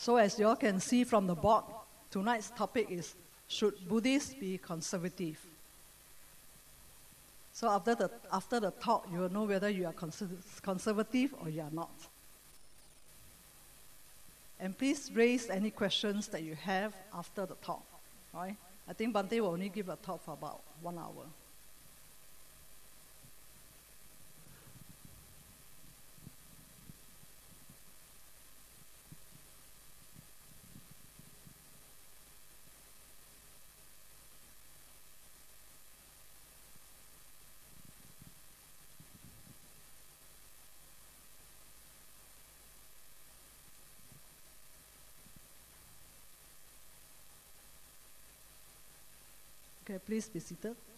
So as you all can see from the board, tonight's topic is Should Buddhists be conservative? So after the, after the talk, you will know whether you are conservative or you are not. And please raise any questions that you have after the talk. Right? I think Bante will only give a talk for about one hour. Okay,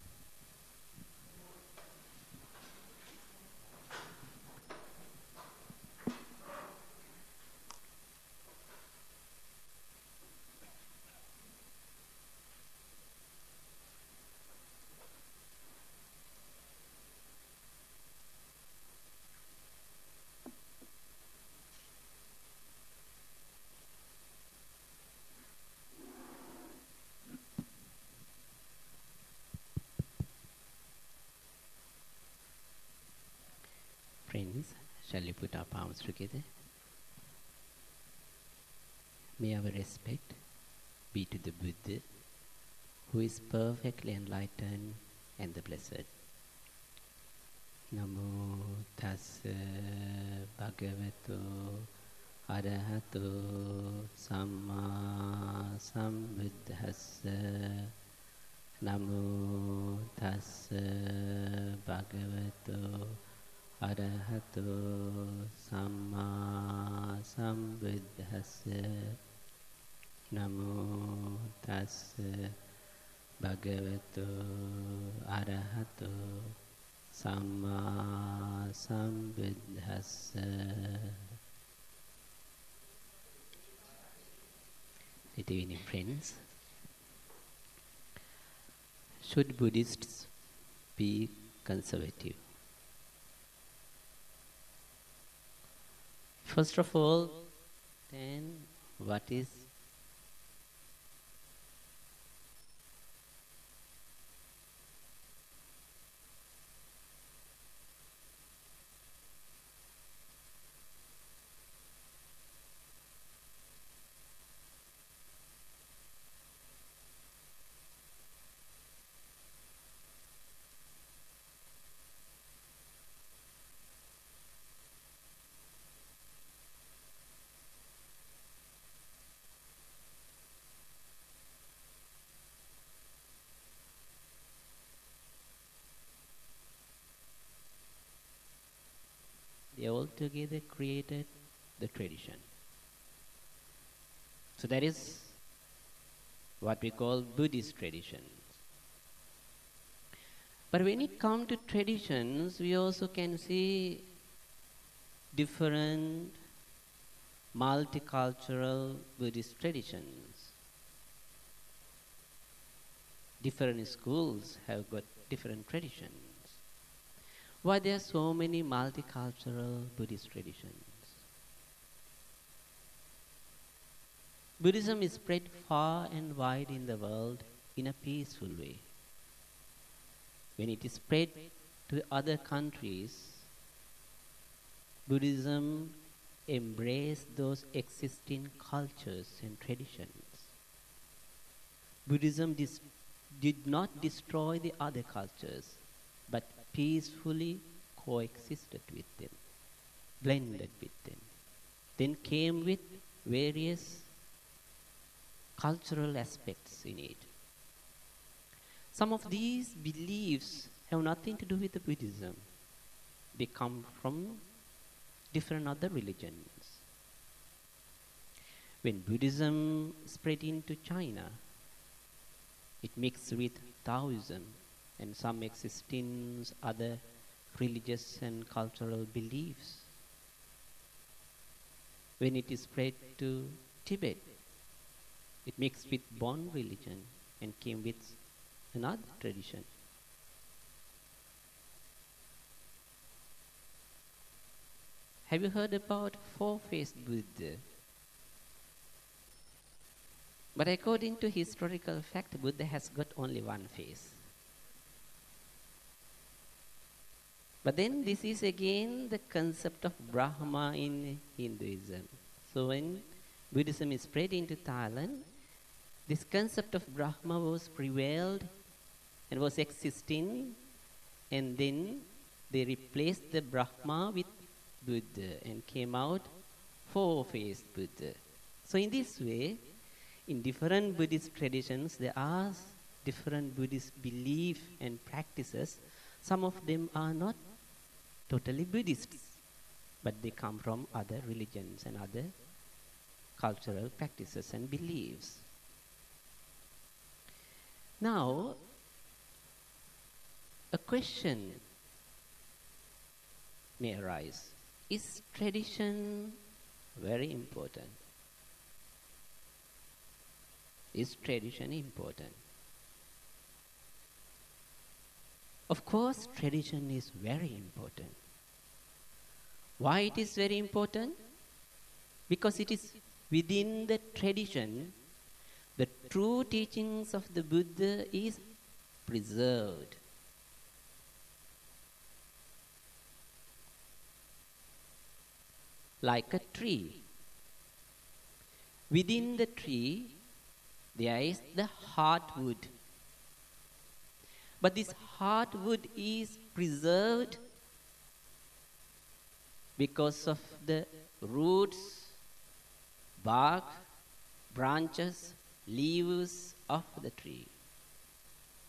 comes together. May our respect be to the Buddha, who is perfectly enlightened and the blessed. නමෝ තස් භගවතු අරහතු සම්මා සම්බුද්දස්ස නමෝ තස් භගවතු arahato samma sambuddhassa Namo tassa bhagavato arahato samma sambuddhassa Good friends. Should Buddhists be conservative? First of all, then what is they all together created the tradition. So that is what we call Buddhist traditions. But when it comes to traditions, we also can see different multicultural Buddhist traditions. Different schools have got different traditions. Why there are so many multicultural Buddhist traditions? Buddhism is spread far and wide in the world in a peaceful way. When it is spread to other countries, Buddhism embraced those existing cultures and traditions. Buddhism did not destroy the other cultures, peacefully coexisted with them, blended with them. Then came with various cultural aspects in it. Some of these beliefs have nothing to do with the Buddhism. They come from different other religions. When Buddhism spread into China, it mixed with Taoism and some existing other religious and cultural beliefs. When it is spread to Tibet, it mixed with Bon religion and came with another tradition. Have you heard about four-faced Buddha? But according to historical fact, Buddha has got only one face. But then this is again the concept of Brahma in Hinduism. So when Buddhism is spread into Thailand, this concept of Brahma was prevailed and was existing, and then they replaced the Brahma with Buddha and came out four-faced Buddha. So in this way, in different Buddhist traditions, there are different Buddhist beliefs and practices. Some of them are not totally Buddhist, but they come from other religions and other cultural practices and beliefs. Now, a question may arise Is tradition very important? Is tradition important? Of course, tradition is very important. Why it is very important? Because it is within the tradition the true teachings of the Buddha is preserved. Like a tree. Within the tree, there is the heartwood. But this heartwood is preserved because of the roots, bark, branches, leaves of the tree.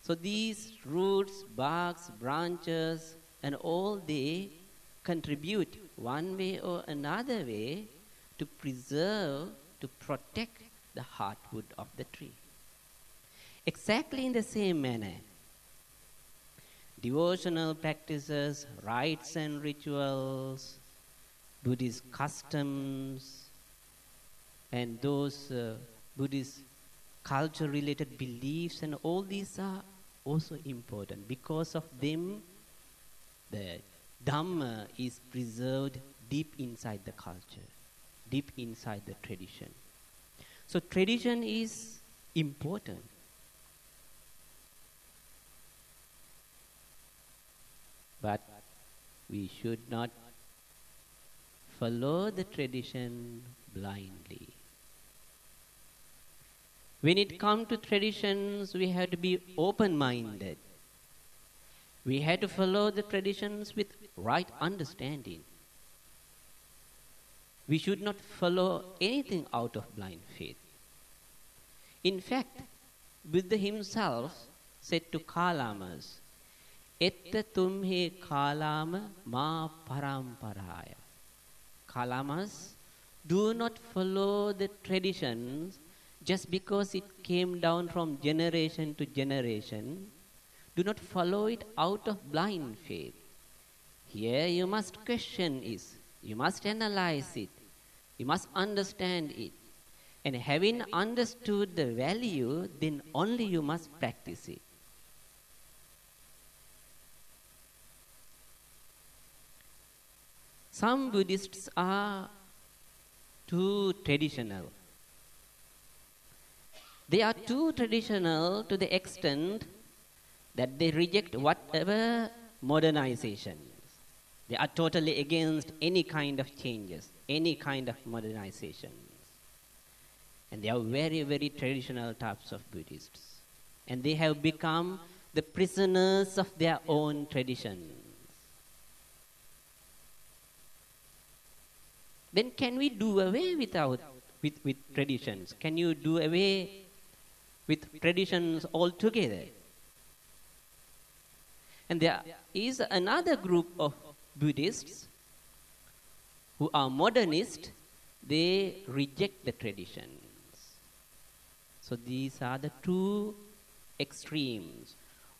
So these roots, barks, branches, and all they contribute one way or another way to preserve, to protect the heartwood of the tree. Exactly in the same manner, devotional practices, rites and rituals, Buddhist customs, and those uh, Buddhist culture related beliefs, and all these are also important. Because of them, the Dhamma is preserved deep inside the culture, deep inside the tradition. So, tradition is important. But we should not follow the tradition blindly. When it comes to traditions, we have to be open minded. We have to follow the traditions with right understanding. We should not follow anything out of blind faith. In fact, Buddha himself said to Kalamas, Etta tumhe kalama ma paramparaya. Kalamas, do not follow the traditions just because it came down from generation to generation. Do not follow it out of blind faith. Here you must question it, you must analyze it, you must understand it. And having understood the value, then only you must practice it. Some Buddhists are too traditional. They are too traditional to the extent that they reject whatever modernization. They are totally against any kind of changes, any kind of modernization. And they are very, very traditional types of Buddhists. And they have become the prisoners of their own traditions. Then can we do away without, with, with traditions? Can you do away with traditions altogether? And there is another group of Buddhists who are modernist, they reject the traditions. So these are the two extremes.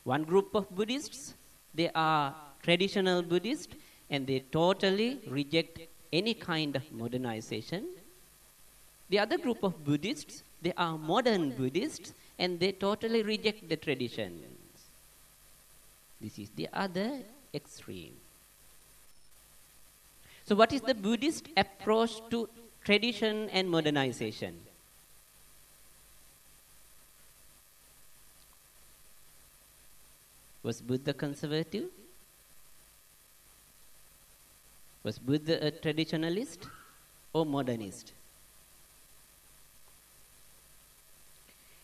One group of Buddhists, they are traditional Buddhists and they totally reject any kind of modernization. The other group of Buddhists, they are modern Buddhists and they totally reject the traditions. This is the other extreme. So, what is the Buddhist approach to tradition and modernization? Was Buddha conservative? Was Buddha a traditionalist or modernist?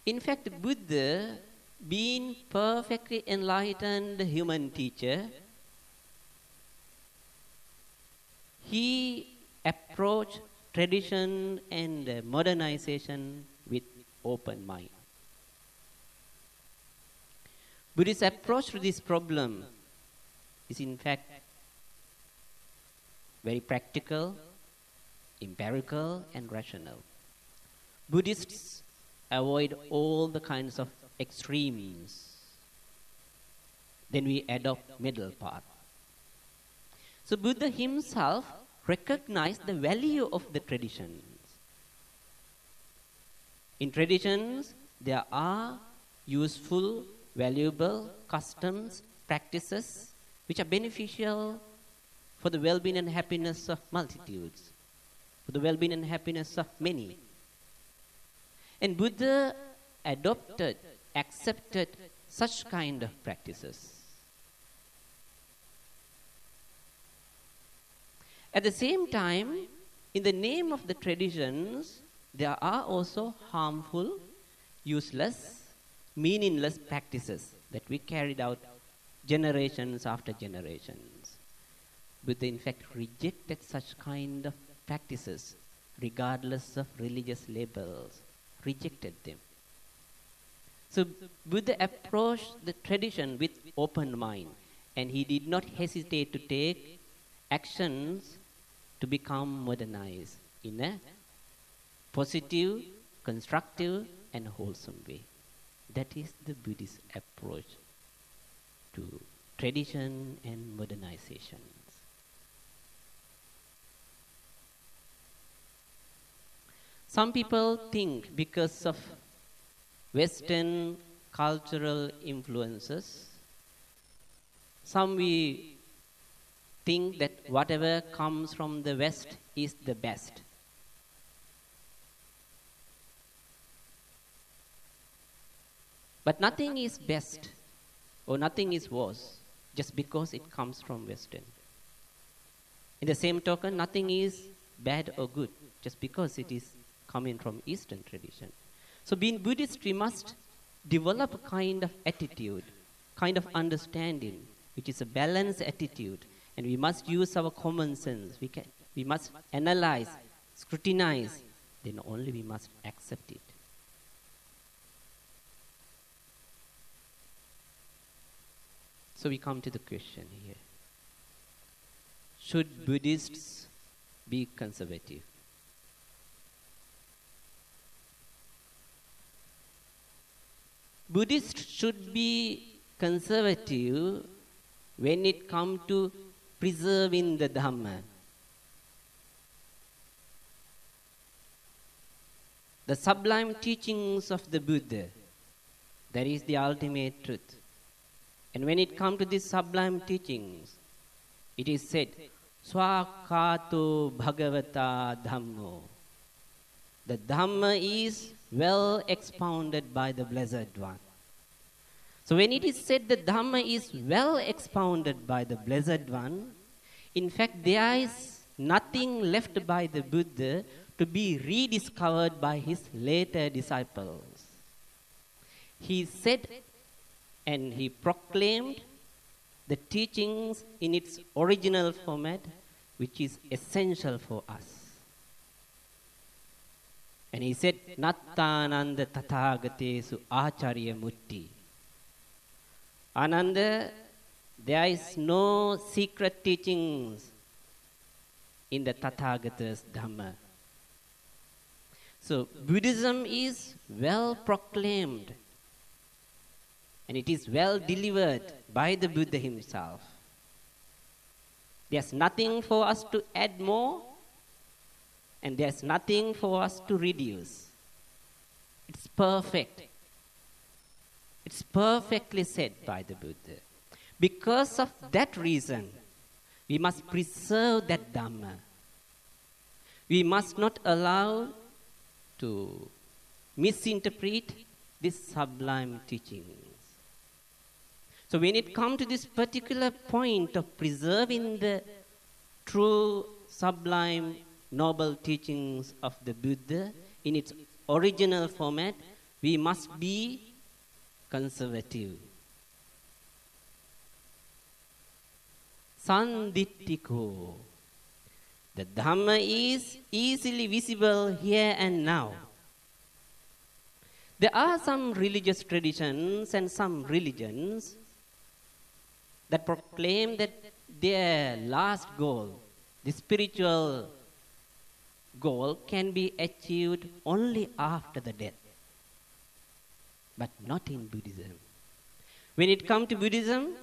In fact, Buddha, being perfectly enlightened human teacher, he approached tradition and modernization with open mind. Buddhist approach to this problem is in fact very practical, empirical, and rational. Buddhists avoid all the kinds of extremes. Then we adopt middle path. So Buddha himself recognized the value of the traditions. In traditions, there are useful, valuable customs, practices which are beneficial for the well being and happiness of multitudes, for the well being and happiness of many. And Buddha adopted, accepted such kind of practices. At the same time, in the name of the traditions, there are also harmful, useless, meaningless practices that we carried out generations after generations. Buddha, in fact, rejected such kind of practices, regardless of religious labels, rejected them. So, Buddha approached the tradition with open mind, and he did not hesitate to take actions to become modernized in a positive, constructive, and wholesome way. That is the Buddhist approach to tradition and modernization. Some people think because of Western cultural influences, some we think that whatever comes from the West is the best. But nothing is best or nothing is worse just because it comes from Western. In the same token, nothing is bad or good just because it is coming from Eastern tradition. So, being Buddhist, we must develop a kind of attitude, kind of understanding, which is a balanced attitude, and we must use our common sense. We, can, we must analyze, scrutinize, then only we must accept it. So we come to the question here Should Buddhists be conservative? Buddhists should be conservative when it comes to preserving the Dhamma. The sublime teachings of the Buddha, that is the ultimate truth. And when it comes to these sublime teachings, it is said, Swakato Bhagavata Dhammo. The Dhamma is well expounded by the Blessed One. So when it is said the Dhamma is well expounded by the Blessed One, in fact there is nothing left by the Buddha to be rediscovered by his later disciples. He said and he proclaimed the teachings in its original format, which is essential for us. And he said, Nattananda Tathagatesu Acharya Mutti. Ananda, there is no secret teachings in the Tathagata's Dhamma. So, Buddhism is well proclaimed and it is well delivered by the Buddha himself. There's nothing for us to add more, and there's nothing for us to reduce. It's perfect. It's perfectly said by the Buddha. Because of that reason, we must preserve that Dhamma. We must not allow to misinterpret this sublime teachings. So when it comes to this particular point of preserving the true, sublime, noble teachings of the Buddha in its original format, we must be conservative. Sanditiko. The Dhamma is easily visible here and now. There are some religious traditions and some religions that proclaim that their last goal, the spiritual goal, can be achieved only after the death. But not in Buddhism. When it comes to Buddhism,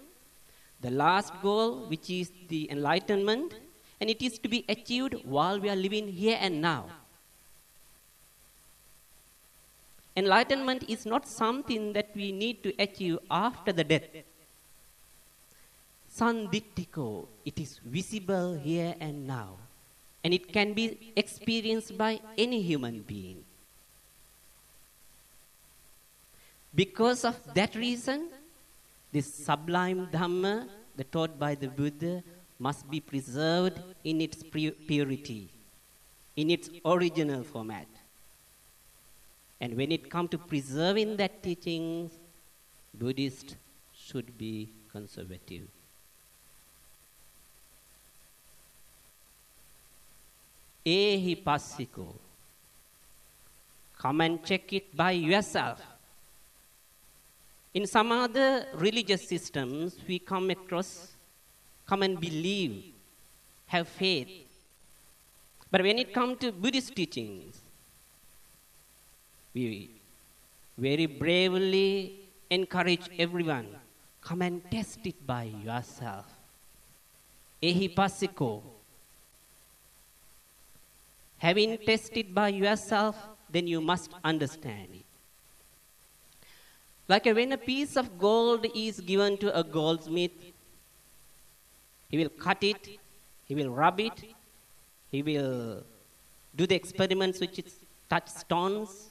the last goal, which is the enlightenment, and it is to be achieved while we are living here and now. Enlightenment is not something that we need to achieve after the death. Sanditiko, it is visible here and now, and it can be experienced by any human being. Because of that reason, this sublime Dhamma, the taught by the Buddha, must be preserved in its purity, in its original format. And when it comes to preserving that teaching, Buddhists should be conservative. Ehi passiko. Come and check it by yourself. In some other religious systems, we come across, come and believe, have faith. But when it comes to Buddhist teachings, we very bravely encourage everyone come and test it by yourself. Ehi passiko. Having tested by yourself, then you must understand it. Like when a piece of gold is given to a goldsmith, he will cut it, he will rub it, he will do the experiments which is touch stones,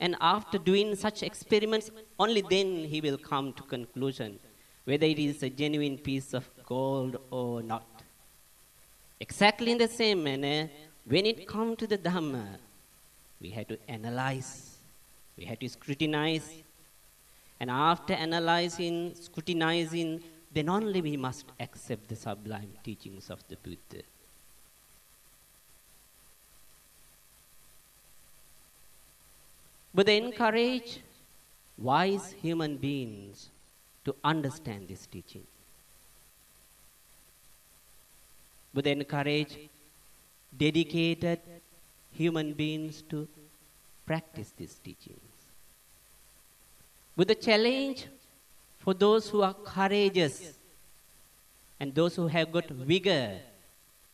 and after doing such experiments, only then he will come to conclusion whether it is a genuine piece of gold or not. Exactly in the same manner, when it comes to the Dhamma, we have to analyze, we have to scrutinize, and after analyzing, scrutinizing, then only we must accept the sublime teachings of the Buddha. Buddha encourage wise human beings to understand this teaching. Buddha encourage dedicated human beings to practice these teachings with a challenge for those who are courageous and those who have got vigor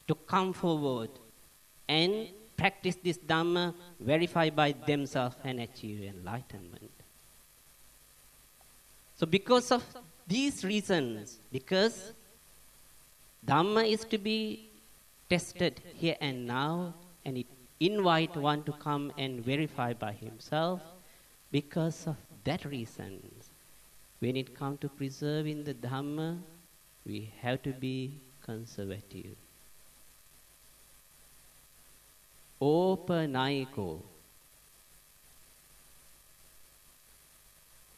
to come forward and practice this Dhamma, verify by themselves and achieve enlightenment. So, because of these reasons, because Dhamma is to be tested here and now, and it invite one to come and verify by himself, because of that reason, when it comes to preserving the Dhamma, we have to be conservative. Opanayiko.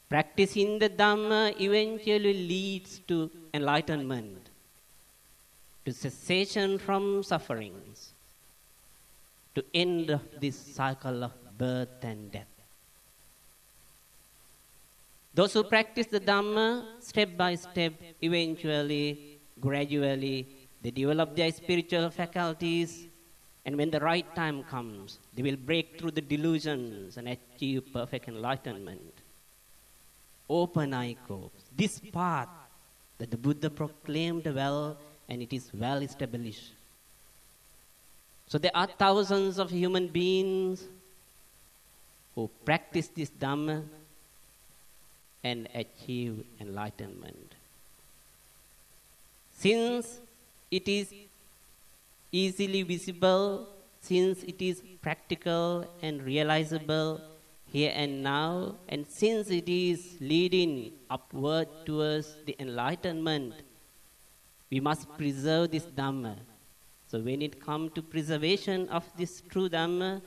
Practicing the Dhamma eventually leads to enlightenment, to cessation from sufferings, to end this cycle of birth and death. Those who practice the Dhamma step by step, eventually, gradually, they develop their spiritual faculties, and when the right time comes, they will break through the delusions and achieve perfect enlightenment. Opanayiko, this path that the Buddha proclaimed well, and it is well established. So there are thousands of human beings who practice this Dhamma and achieve enlightenment. Since it is easily visible, since it is practical and realizable here and now, and since it is leading upward towards the enlightenment, we must preserve this Dhamma. So when it comes to preservation of this true Dhamma,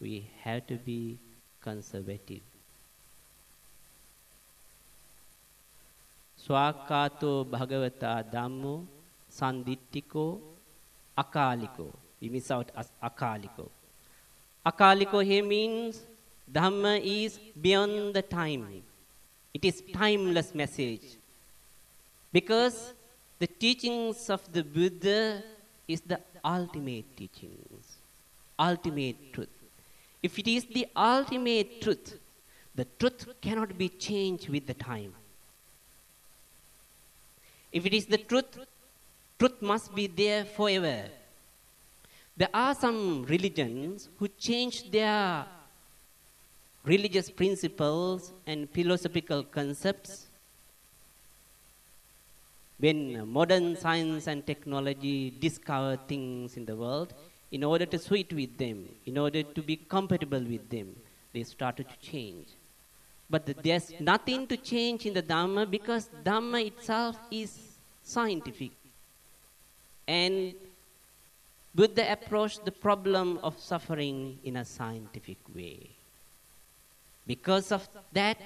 we have to be conservative. Swakato Bhagavata Dhammo Sanditiko Akaliko. We miss out as Akaliko. Akaliko here means Dhamma is beyond the time. It is timeless message. Because the teachings of the Buddha is the ultimate teachings, ultimate truth. If it is the ultimate truth, the truth cannot be changed with the time. If it is the truth, truth must be there forever. There are some religions who change their religious principles and philosophical concepts when modern science and technology discover things in the world in order to suit with them in order to be compatible with them they started to change. But there's nothing to change in the dhamma because dhamma itself is scientific. And buddha approached the problem of suffering in a scientific way. Because of that,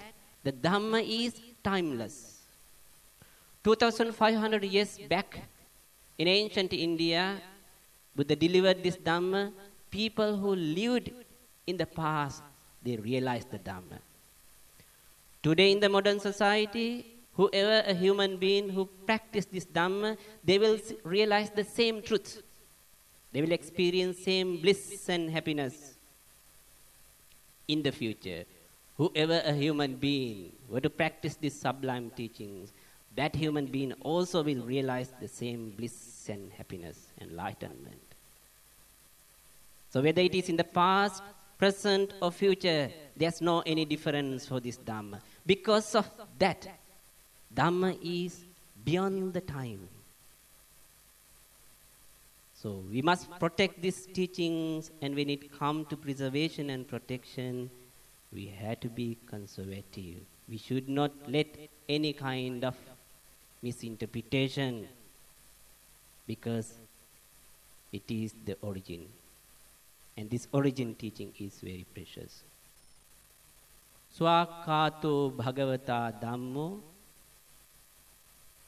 the Dhamma is timeless. 2500 years back in ancient India, Buddha delivered this Dhamma. People who lived in the past, they realized the Dhamma. Today in the modern society, whoever a human being who practice this Dhamma, they will realize the same truth. They will experience same bliss and happiness in the future whoever a human being were to practice these sublime teachings, that human being also will realize the same bliss and happiness, enlightenment. So whether it is in the past, present, or future, there's no any difference for this Dhamma. Because of that, Dhamma is beyond the time. So we must protect these teachings, and when it comes to preservation and protection, we have to be conservative. We should not let any kind of misinterpretation because it is the origin. And this origin teaching is very precious. Swakato Bhagavata Dhammo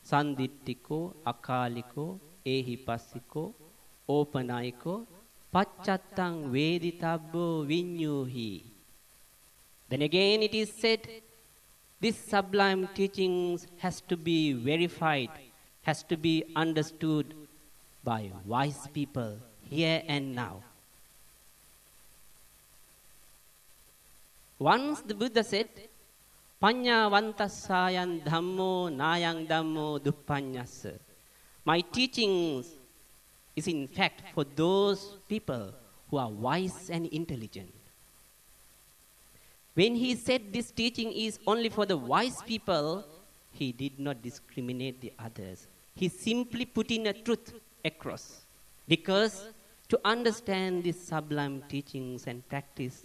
Sandittiko Akaliko Ehipassiko Opanayiko Pachattang Veditabbo Vinyuhi then again it is said, this sublime teachings has to be verified, has to be understood by wise people here and now. Once the Buddha said, Panya vantasayan dhammo nayang dhammo duppanyasa. My teachings is in fact for those people who are wise and intelligent. When he said this teaching is only for the wise people, he did not discriminate the others. He simply put in a truth across. Because to understand these sublime teachings and practice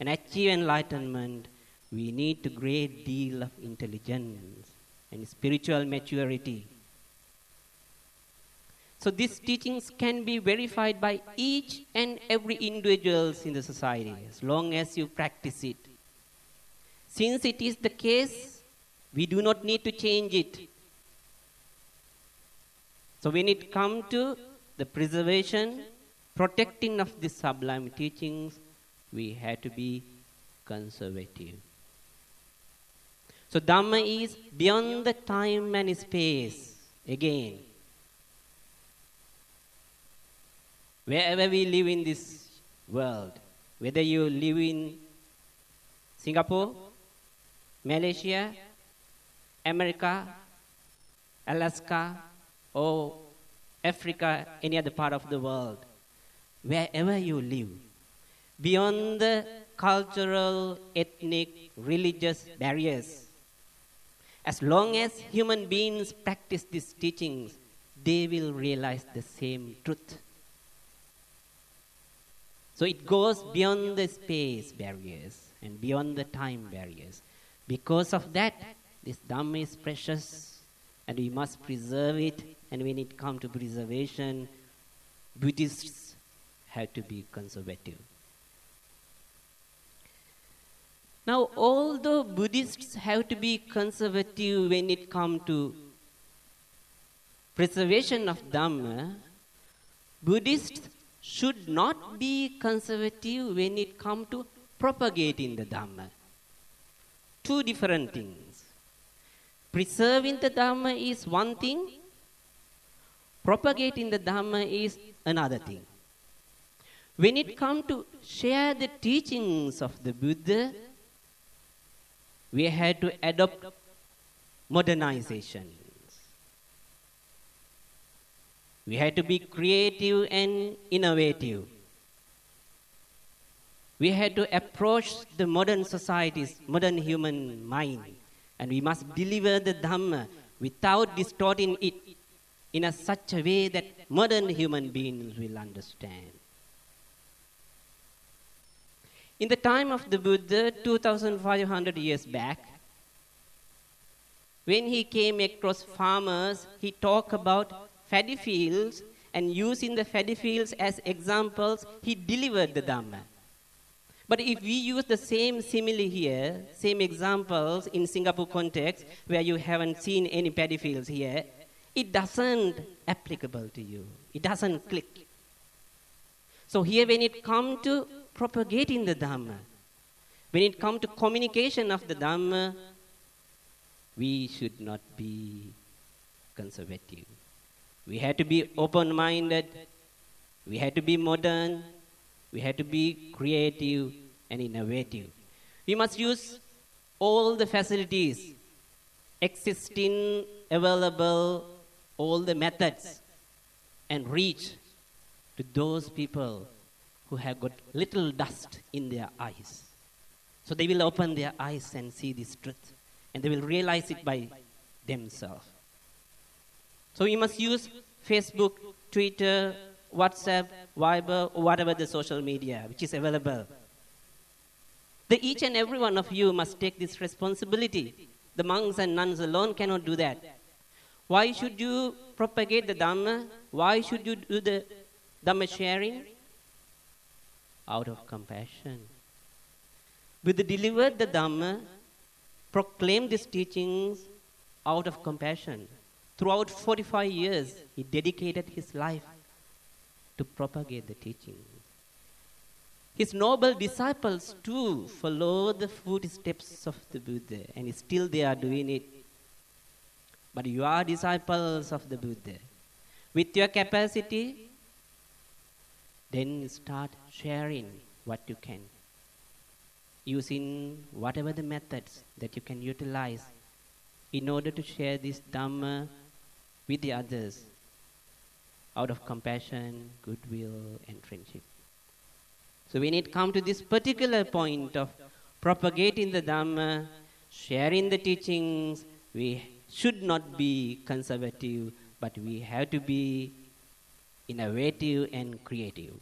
and achieve enlightenment, we need a great deal of intelligence and spiritual maturity. So these teachings can be verified by each and every individuals in the society as long as you practice it. Since it is the case, we do not need to change it. So when it comes to the preservation, protecting of the sublime teachings, we have to be conservative. So Dhamma is beyond the time and space. Again, wherever we live in this world, whether you live in Singapore, Malaysia, America, Alaska, or Africa, any other part of the world, wherever you live, beyond the cultural, ethnic, religious barriers, as long as human beings practice these teachings, they will realize the same truth. So it goes beyond the space barriers. and beyond the time barriers. Because of that, this Dhamma is precious and we must preserve it. And when it comes to preservation, Buddhists have to be conservative. Now, although Buddhists have to be conservative when it comes to preservation of Dhamma, Buddhists should not be conservative when it comes to propagating the Dhamma. Two different things. Preserving the Dhamma is one thing, propagating the Dhamma is another thing. When it comes to share the teachings of the Buddha, we had to adopt modernization. We had to be creative and innovative. We had to approach the modern society's modern human mind, and we must deliver the Dhamma without distorting it in a such a way that modern human beings will understand. In the time of the Buddha, 2500 years back, when he came across farmers, he talked about paddy fields and using the paddy fields as examples, he delivered the Dhamma. But if we use the same simile here, same examples in Singapore context, where you haven't seen any paddy fields here, it doesn't applicable to you. It doesn't click. So here when it comes to propagating the Dhamma, when it comes to communication of the Dhamma, we should not be conservative. We had to be open minded, we had to be modern, we have to be creative and innovative. We must use all the facilities existing, available, all the methods, and reach to those people who have got little dust in their eyes. So they will open their eyes and see this truth, and they will realize it by themselves. So we must use Facebook, Twitter, WhatsApp, Viber, or whatever the social media which is available. The each and every one of you must take this responsibility. The monks and nuns alone cannot do that. Why should you propagate the Dhamma? Why should you do the Dhamma sharing? Out of compassion. Buddha delivered the Dhamma, proclaimed these teachings out of compassion. Throughout 45 years, he dedicated his life to propagate the teaching. His noble disciples too followed the footsteps of the Buddha, and still they are doing it. But you are disciples of the Buddha. With your capacity, then start sharing what you can, using whatever the methods that you can utilize in order to share this Dhamma with the others out of compassion, goodwill, and friendship. So when it comes to this particular point of propagating the Dhamma, sharing the teachings, we should not be conservative, but we have to be innovative and creative.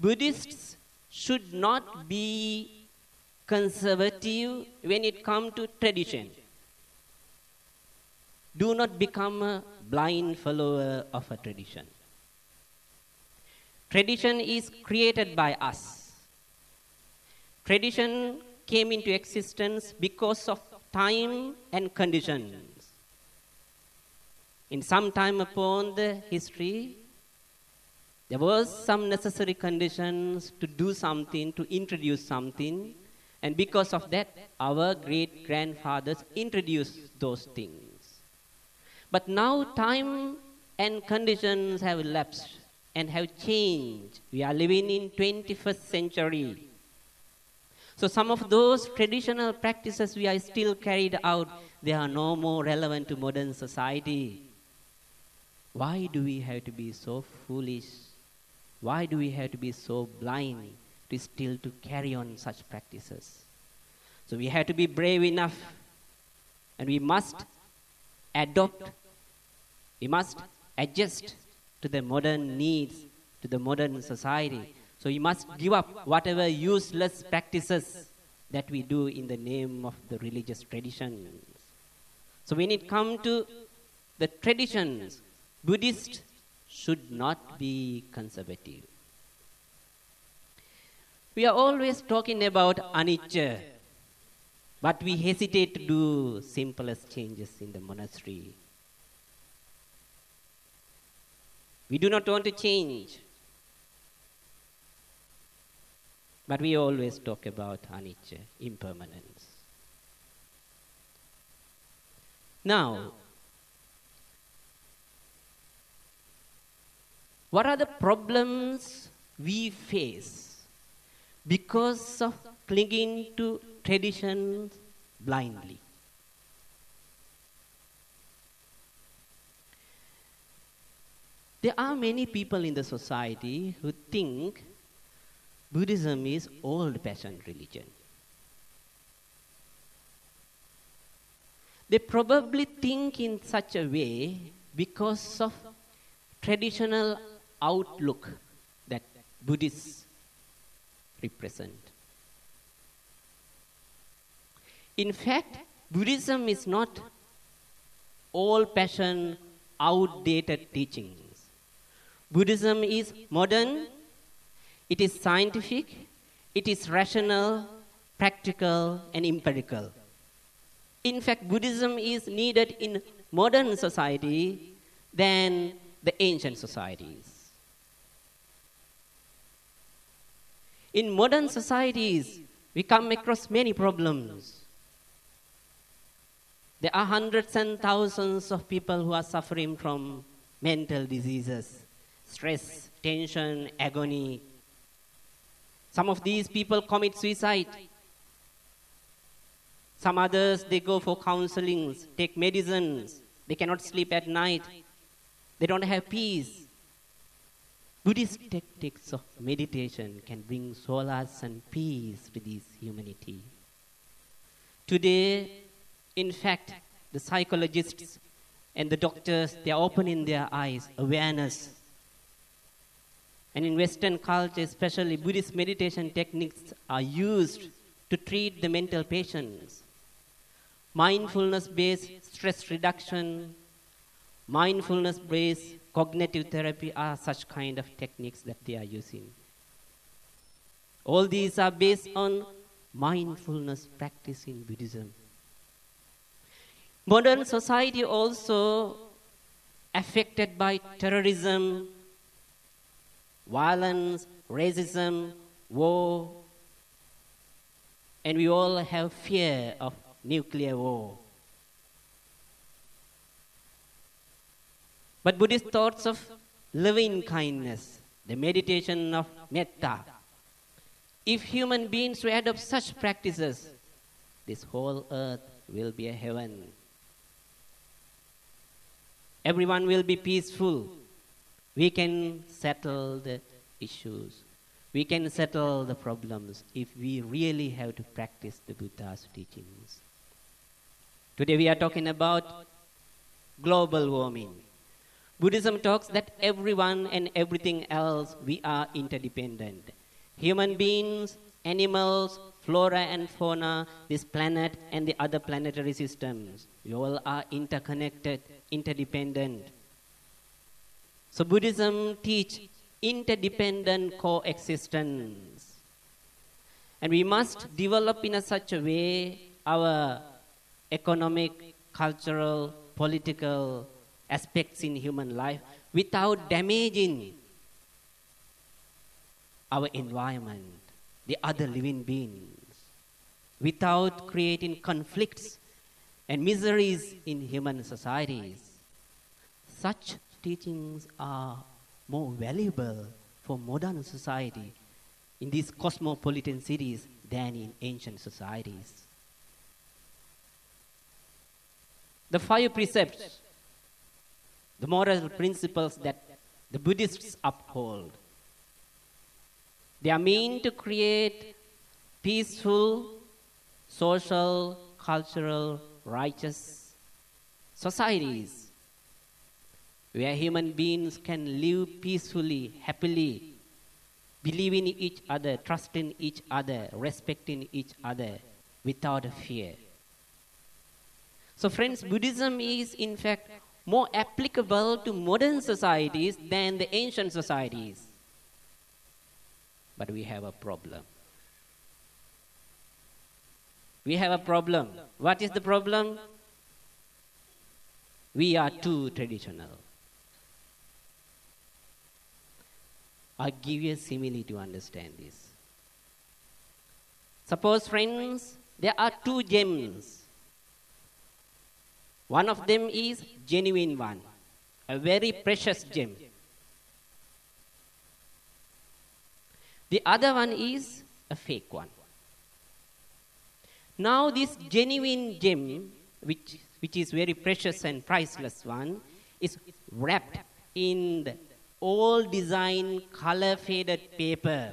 Buddhists should not be conservative when it comes to tradition. Do not become a blind follower of a tradition. Tradition is created by us. Tradition came into existence because of time and conditions. In some time upon the history, there was some necessary conditions to do something, to introduce something, and because of that, our great grandfathers introduced those things. But now time and conditions have elapsed and have changed. We are living in 21st century. So some of those traditional practices we are still carried out, they are no more relevant to modern society. Why do we have to be so foolish? Why do we have to be so blind to still to carry on such practices? So we have to be brave enough and we must adopt we must adjust to the modern needs, to the modern society, So we must give up whatever useless practices that we do in the name of the religious traditions. So when it comes to the traditions, Buddhists should not be conservative. We are always talking about anicca, but we hesitate to do simplest changes in the monastery. We do not want to change. But we always talk about anicca, impermanence. Now, what are the problems we face because of clinging to traditions blindly? There are many people in the society who think Buddhism is old-fashioned religion. They probably think in such a way because of traditional outlook that Buddhists represent. In fact, Buddhism is not old-fashioned, outdated teachings. Buddhism is modern it is scientific, it is rational, practical, and empirical. In fact, Buddhism is needed in modern society than the ancient societies. In modern societies, we come across many problems. There are hundreds and thousands of people who are suffering from mental diseases, stress, tension, agony, some of these people commit suicide. Some others, they go for counselings, take medicines. They cannot sleep at night. They don't have peace. Buddhist tactics of meditation can bring solace and peace to this humanity. Today, in fact, the psychologists and the doctors, they are opening their eyes, awareness and in Western culture, especially Buddhist meditation techniques are used to treat the mental patients. Mindfulness based stress reduction, mindfulness based cognitive therapy are such kind of techniques that they are using. All these are based on mindfulness practice in Buddhism. Modern society also affected by terrorism, violence, racism, war, and we all have fear of nuclear war. But Buddhist thoughts of loving kindness, the meditation of metta, if human beings would adopt such practices, this whole earth will be a heaven. Everyone will be peaceful we can settle the issues. We can settle the problems if we really have to practice the Buddha's teachings. Today we are talking about global warming. Buddhism talks that everyone and everything else we are interdependent. Human beings, animals, flora and fauna, this planet and the other planetary systems, we all are interconnected, interdependent. So Buddhism teach interdependent coexistence. And we must develop in a such a way our economic, cultural, political aspects in human life without damaging our environment, the other living beings, without creating conflicts and miseries in human societies. Such teachings are more valuable for modern society in these cosmopolitan cities than in ancient societies. The five precepts, the moral principles that the Buddhists uphold, they are meant to create peaceful, social, cultural, righteous societies where human beings can live peacefully, happily, believing in each other, trusting each other, respecting each other without fear. So, friends, Buddhism is in fact more applicable to modern societies than the ancient societies. But we have a problem. We have a problem. What is the problem? We are too traditional. I'll give you a simile to understand this. Suppose, friends, there are two gems. One of them is genuine one, a very precious gem. The other one is a fake one. Now, this genuine gem, which, which is very precious and priceless one, is wrapped in the old design color faded paper.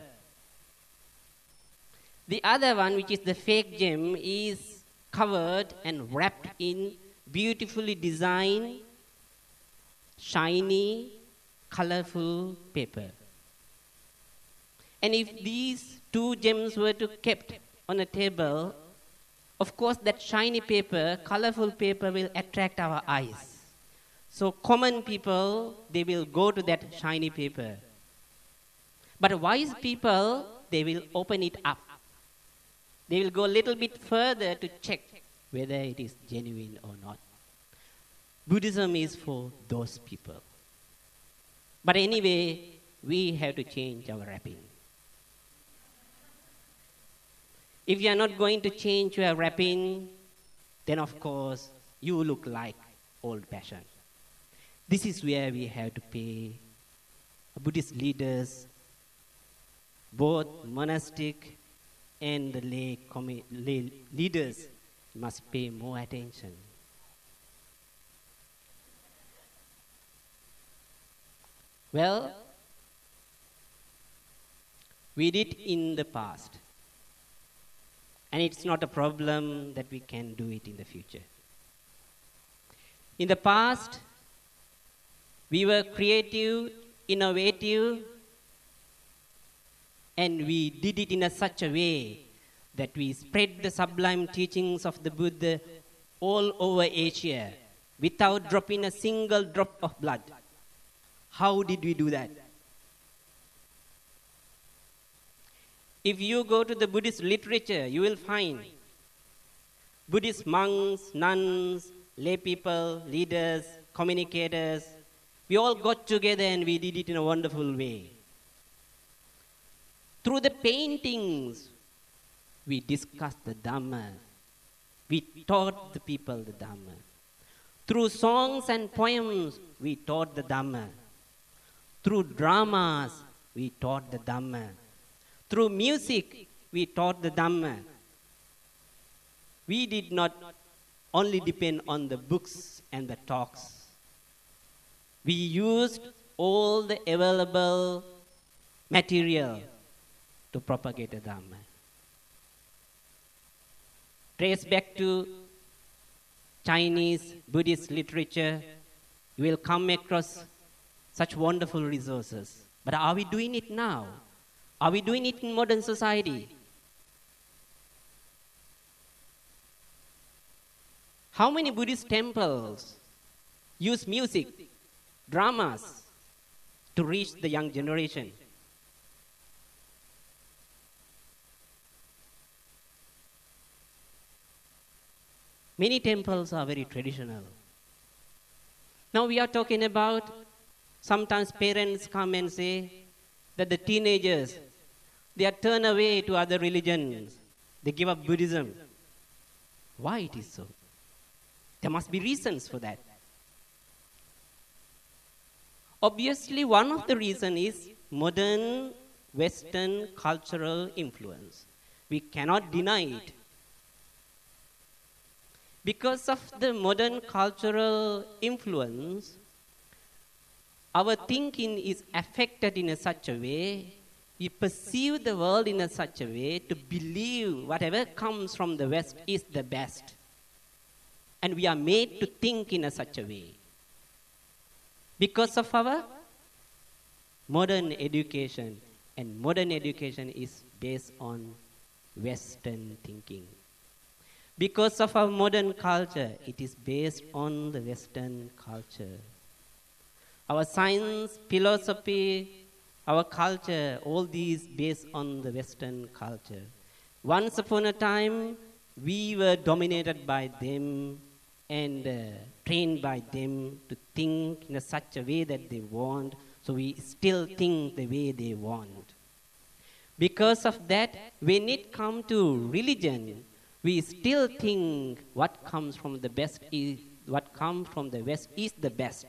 The other one, which is the fake gem, is covered and wrapped in beautifully designed, shiny, colorful paper. And if these two gems were to kept on a table, of course that shiny paper, colorful paper will attract our eyes. So common people, they will go to that shiny paper. But wise people, they will open it up. They will go a little bit further to check whether it is genuine or not. Buddhism is for those people. But anyway, we have to change our wrapping. If you are not going to change your wrapping, then of course you look like old fashioned. This is where we have to pay Buddhist leaders, both monastic and the lay, commi- lay leaders, must pay more attention. Well, we did in the past. And it's not a problem that we can do it in the future. In the past, we were creative, innovative, and we did it in a such a way that we spread the sublime teachings of the Buddha all over Asia without dropping a single drop of blood. How did we do that? If you go to the Buddhist literature, you will find Buddhist monks, nuns, lay people, leaders, communicators, we all got together and we did it in a wonderful way. Through the paintings, we discussed the Dhamma. We taught the people the Dhamma. Through songs and poems, we taught the Dhamma. Through dramas, we taught the Dhamma. Through music, we taught the Dhamma. We did not only depend on the books and the talks we used all the available material to propagate the Dhamma. Trace back to Chinese Buddhist literature, you will come across such wonderful resources. But are we doing it now? Are we doing it in modern society? How many Buddhist temples use music dramas to reach the young generation. Many temples are very traditional. Now we are talking about sometimes parents come and say that the teenagers they are turned away to other religions. They give up Buddhism. Why it is so? There must be reasons for that. Obviously, one of the reasons is modern Western cultural influence. We cannot deny it. Because of the modern cultural influence, our thinking is affected in a such a way, we perceive the world in a such a way to believe whatever comes from the West is the best. And we are made to think in a such a way because of our modern education and modern education is based on Western thinking. Because of our modern culture, it is based on the Western culture. Our science, philosophy, our culture, all these based on the Western culture. Once upon a time, we were dominated by them and uh, trained by them to think in a such a way that they want, so we still think the way they want. Because of that, when it comes to religion, we still think what comes from the best is what comes from the west is the best.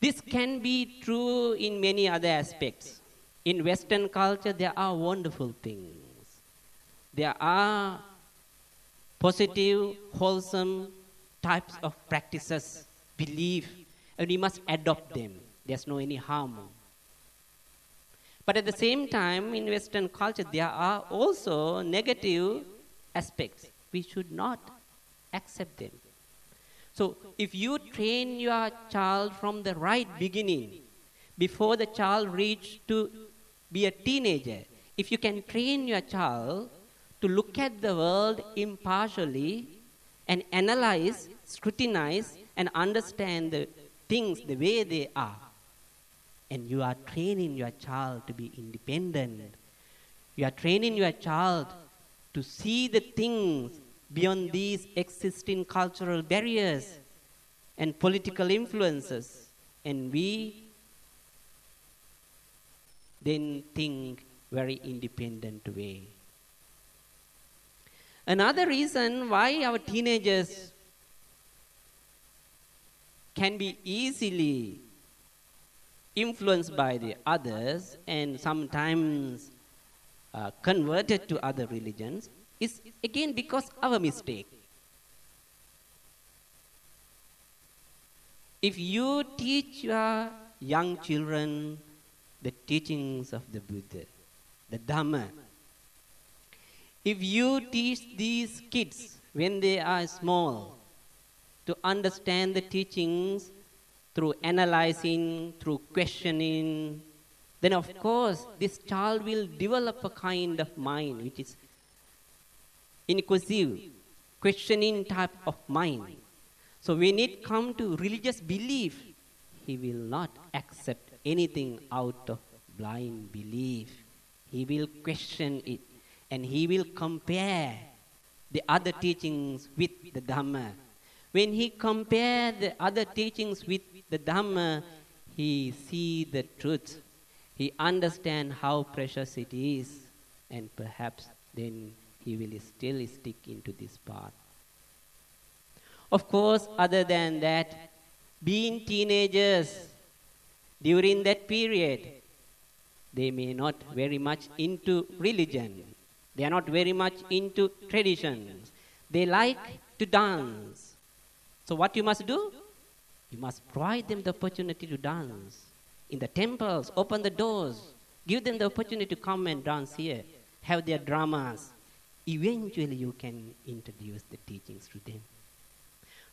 This can be true in many other aspects. In Western culture, there are wonderful things. There are positive, wholesome types of practices, belief, and we must adopt them. There's no any harm. But at the same time, in Western culture, there are also negative aspects. We should not accept them. So, if you train your child from the right beginning, before the child reach to be a teenager, if you can train your child to look at the world impartially and analyze, scrutinize, and understand the things the way they are. And you are training your child to be independent. You are training your child to see the things beyond these existing cultural barriers and political influences. And we then think very independent way. Another reason why our teenagers can be easily influenced by the others and sometimes uh, converted to other religions is again because of a mistake. If you teach your young children the teachings of the Buddha, the Dhamma, if you teach these kids when they are small to understand the teachings through analyzing, through questioning, then of course this child will develop a kind of mind which is inquisitive, questioning type of mind. So when it comes to religious belief, he will not accept anything out of blind belief. He will question it and he will compare the other teachings with the Dhamma. When he compare the other teachings with the Dhamma, he see the truth. He understand how precious it is, and perhaps then he will still stick into this path. Of course, other than that, being teenagers during that period, they may not very much into religion they are not very much into traditions. They like to dance. So, what you must do? You must provide them the opportunity to dance. In the temples, open the doors. Give them the opportunity to come and dance here. Have their dramas. Eventually, you can introduce the teachings to them.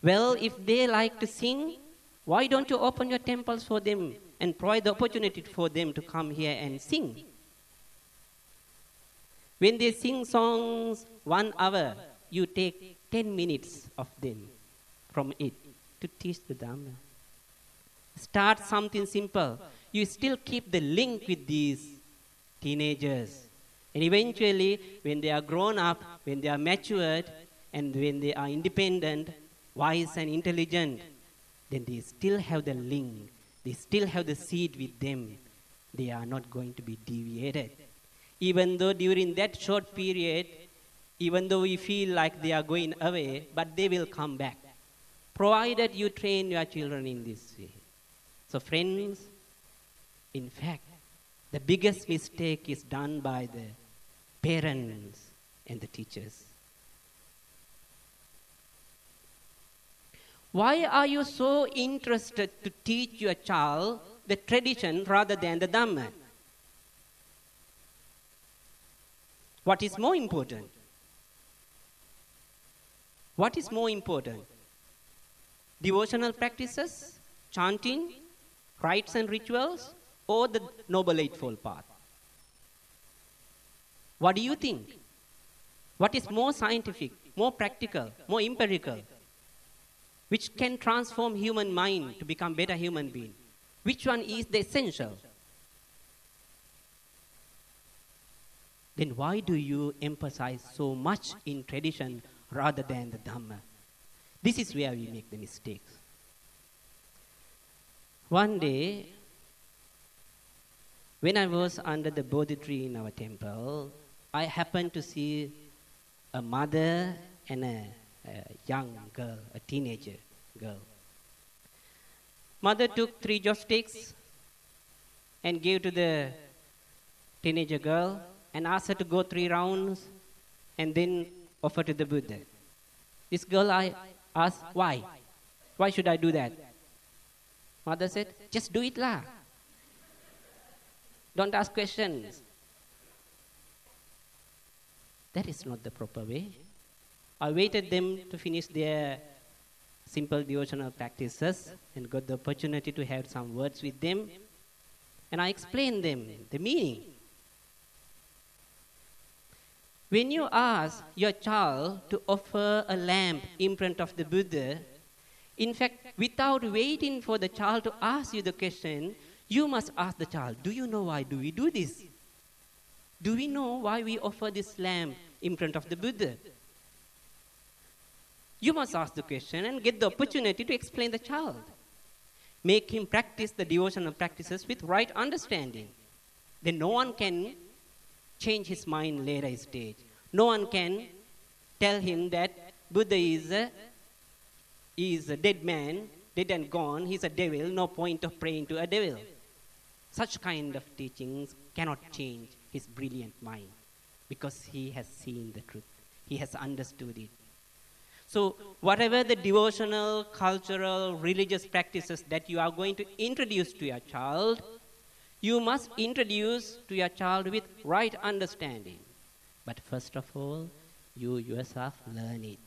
Well, if they like to sing, why don't you open your temples for them and provide the opportunity for them to come here and sing? When they sing songs one hour, you take 10 minutes of them from it to teach the Dhamma. Start something simple. You still keep the link with these teenagers. And eventually, when they are grown up, when they are matured, and when they are independent, wise, and intelligent, then they still have the link. They still have the seed with them. They are not going to be deviated even though during that short period, even though we feel like they are going away, but they will come back, provided you train your children in this way. So, friends, in fact, the biggest mistake is done by the parents and the teachers. Why are you so interested to teach your child the tradition rather than the Dhamma? What is more important? What is more important? Devotional practices, chanting, rites and rituals, or the Noble Eightfold Path? What do you think? What is more scientific, more practical, more empirical? Which can transform human mind to become better human being? Which one is the essential? Then why do you emphasize so much in tradition rather than the Dhamma? This is where we make the mistakes. One day, when I was under the Bodhi tree in our temple, I happened to see a mother and a, a young girl, a teenager girl. Mother took three joss sticks and gave to the teenager girl and asked her to go three rounds and then offer to the Buddha. This girl, I asked, why? Why should I do that? Mother said, just do it lah. Don't ask questions. That is not the proper way. I waited them to finish their simple devotional practices and got the opportunity to have some words with them. And I explained them the meaning. When you ask your child to offer a lamp in front of the Buddha, in fact, without waiting for the child to ask you the question, you must ask the child, Do you know why do we do this? Do we know why we offer this lamp in front of the Buddha? You must ask the question and get the opportunity to explain the child. Make him practice the devotional practices with right understanding. Then no one can change his mind later stage. No one can tell him that Buddha is a, is a dead man, dead and gone, he's a devil, no point of praying to a devil. Such kind of teachings cannot change his brilliant mind because he has seen the truth, he has understood it. So, whatever the devotional, cultural, religious practices that you are going to introduce to your child, you must introduce to your child with right understanding. But first of all, you yourself learn it.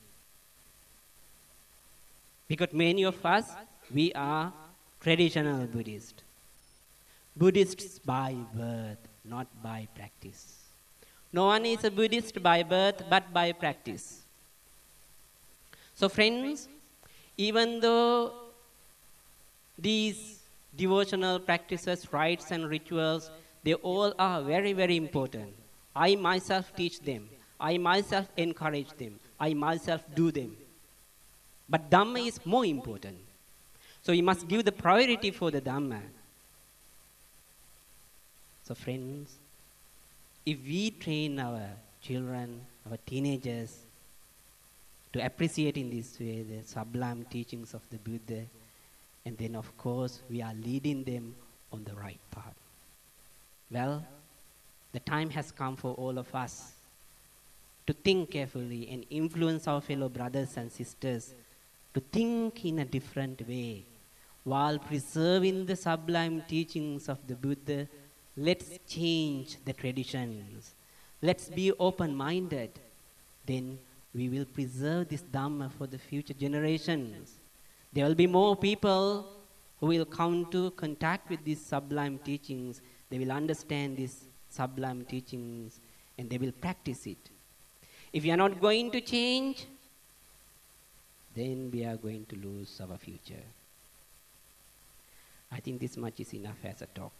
Because many of us, we are traditional Buddhists. Buddhists by birth, not by practice. No one is a Buddhist by birth but by practice. So, friends, even though these devotional practices, rites, and rituals, they all are very, very important. I myself teach them, I myself encourage them, I myself do them. But Dhamma is more important. So, we must give the priority for the Dhamma. So, friends, if we train our children, our teenagers, to appreciate in this way the sublime teachings of the Buddha, and then, of course, we are leading them on the right path. Well, the time has come for all of us to think carefully and influence our fellow brothers and sisters to think in a different way. While preserving the sublime teachings of the Buddha, let's change the traditions. Let's be open minded. Then we will preserve this Dhamma for the future generations. There will be more people who will come to contact with these sublime teachings. They will understand these sublime teachings and they will practice it. If we are not going to change, then we are going to lose our future. I think this much is enough as a talk.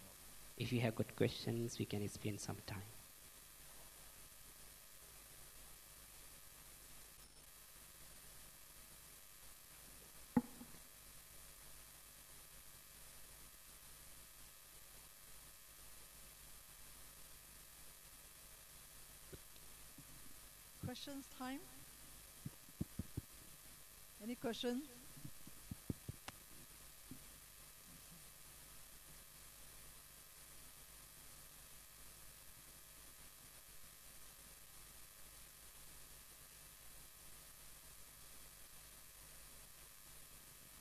If you have good questions, we can spend some time. Questions time? Any questions?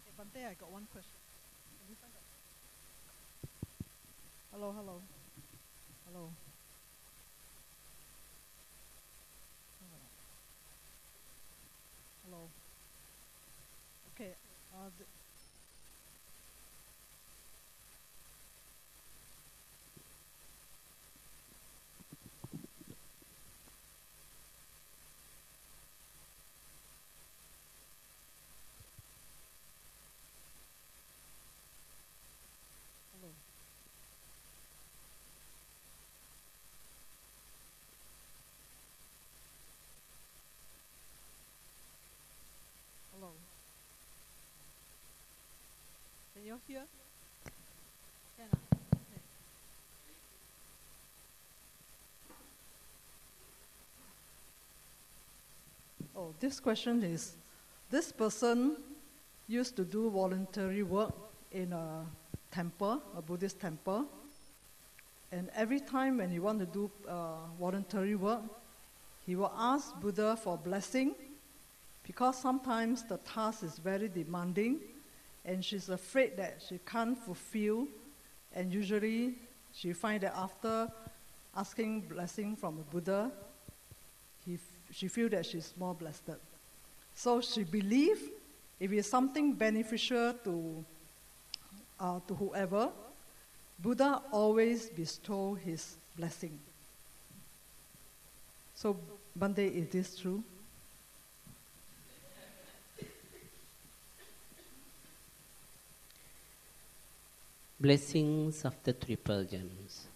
Hey, Bhante, I got one question. Hello. Hello. Hello. Okay. Uh, the, Okay. Oh, this question is this person used to do voluntary work in a temple, a Buddhist temple. And every time when he want to do uh, voluntary work, he will ask Buddha for blessing because sometimes the task is very demanding and she's afraid that she can't fulfill. And usually she find that after asking blessing from the Buddha, he, she feel that she's more blessed. So she believe if it's something beneficial to, uh, to whoever, Buddha always bestow his blessing. So, Bhante, is this true? Blessings of the triple gems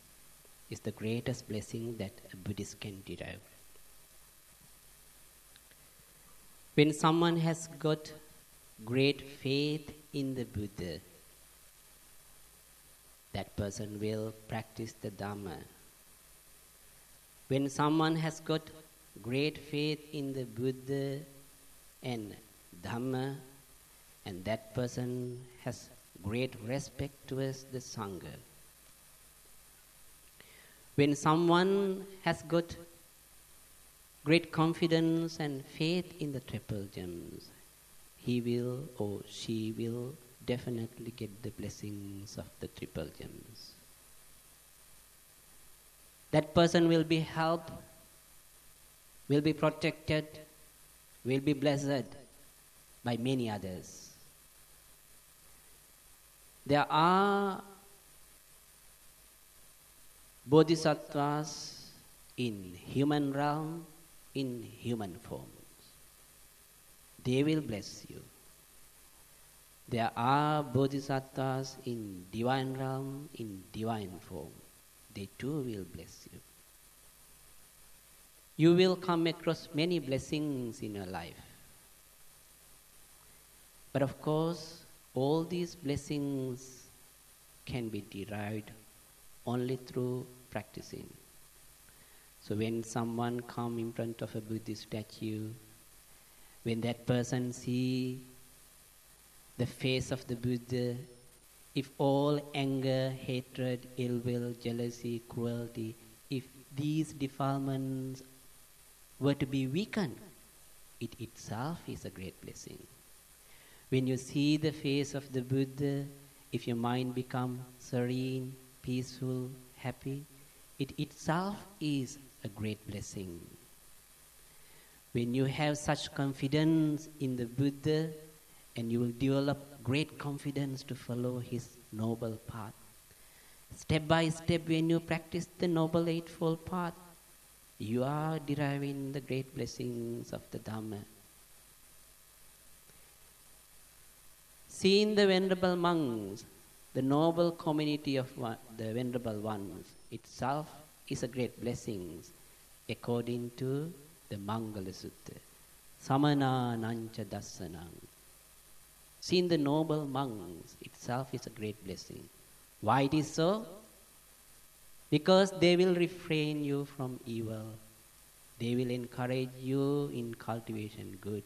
is the greatest blessing that a Buddhist can derive. When someone has got great faith in the Buddha, that person will practice the Dharma. When someone has got great faith in the Buddha and Dhamma, and that person has great respect towards the Sangha. When someone has got great confidence and faith in the triple gems, he will or she will definitely get the blessings of the triple gems. That person will be helped, will be protected, will be blessed by many others. There are bodhisattvas in human realm, in human forms. They will bless you. There are bodhisattvas in divine realm, in divine form. They too will bless you. You will come across many blessings in your life. But of course, all these blessings can be derived only through practicing. So when someone come in front of a Buddhist statue, when that person see the face of the Buddha, if all anger, hatred, ill will, jealousy, cruelty, if these defilements were to be weakened, it itself is a great blessing. When you see the face of the Buddha, if your mind become serene, peaceful, happy, it itself is a great blessing. When you have such confidence in the Buddha, and you will develop great confidence to follow his noble path. Step by step, when you practice the Noble Eightfold Path, you are deriving the great blessings of the Dhamma. Seeing the Venerable Monks, the noble community of one, the Venerable Ones itself is a great blessing according to the Mangala Sutta. Samananca Dassanam. Seeing the noble monks itself is a great blessing. Why it is so? Because they will refrain you from evil. They will encourage you in cultivation good.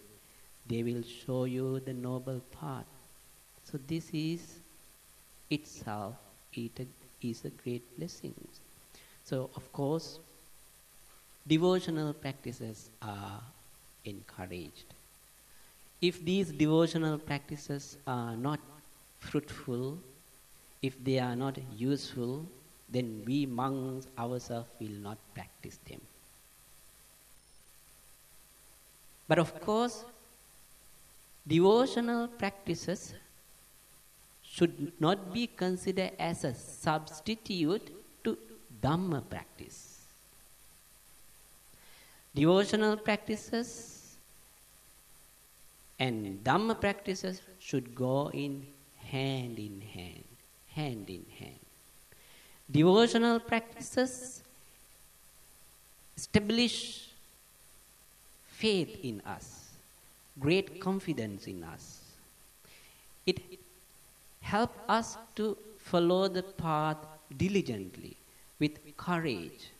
They will show you the noble path. So this is itself it is a great blessing. So of course, devotional practices are encouraged. If these devotional practices are not fruitful, if they are not useful, then we monks ourselves will not practice them. But of course, devotional practices should not be considered as a substitute to Dhamma practice. Devotional practices and Dhamma practices should go in hand in hand, hand in hand. Devotional practices establish faith in us, great confidence in us. It help us to follow the path diligently with courage.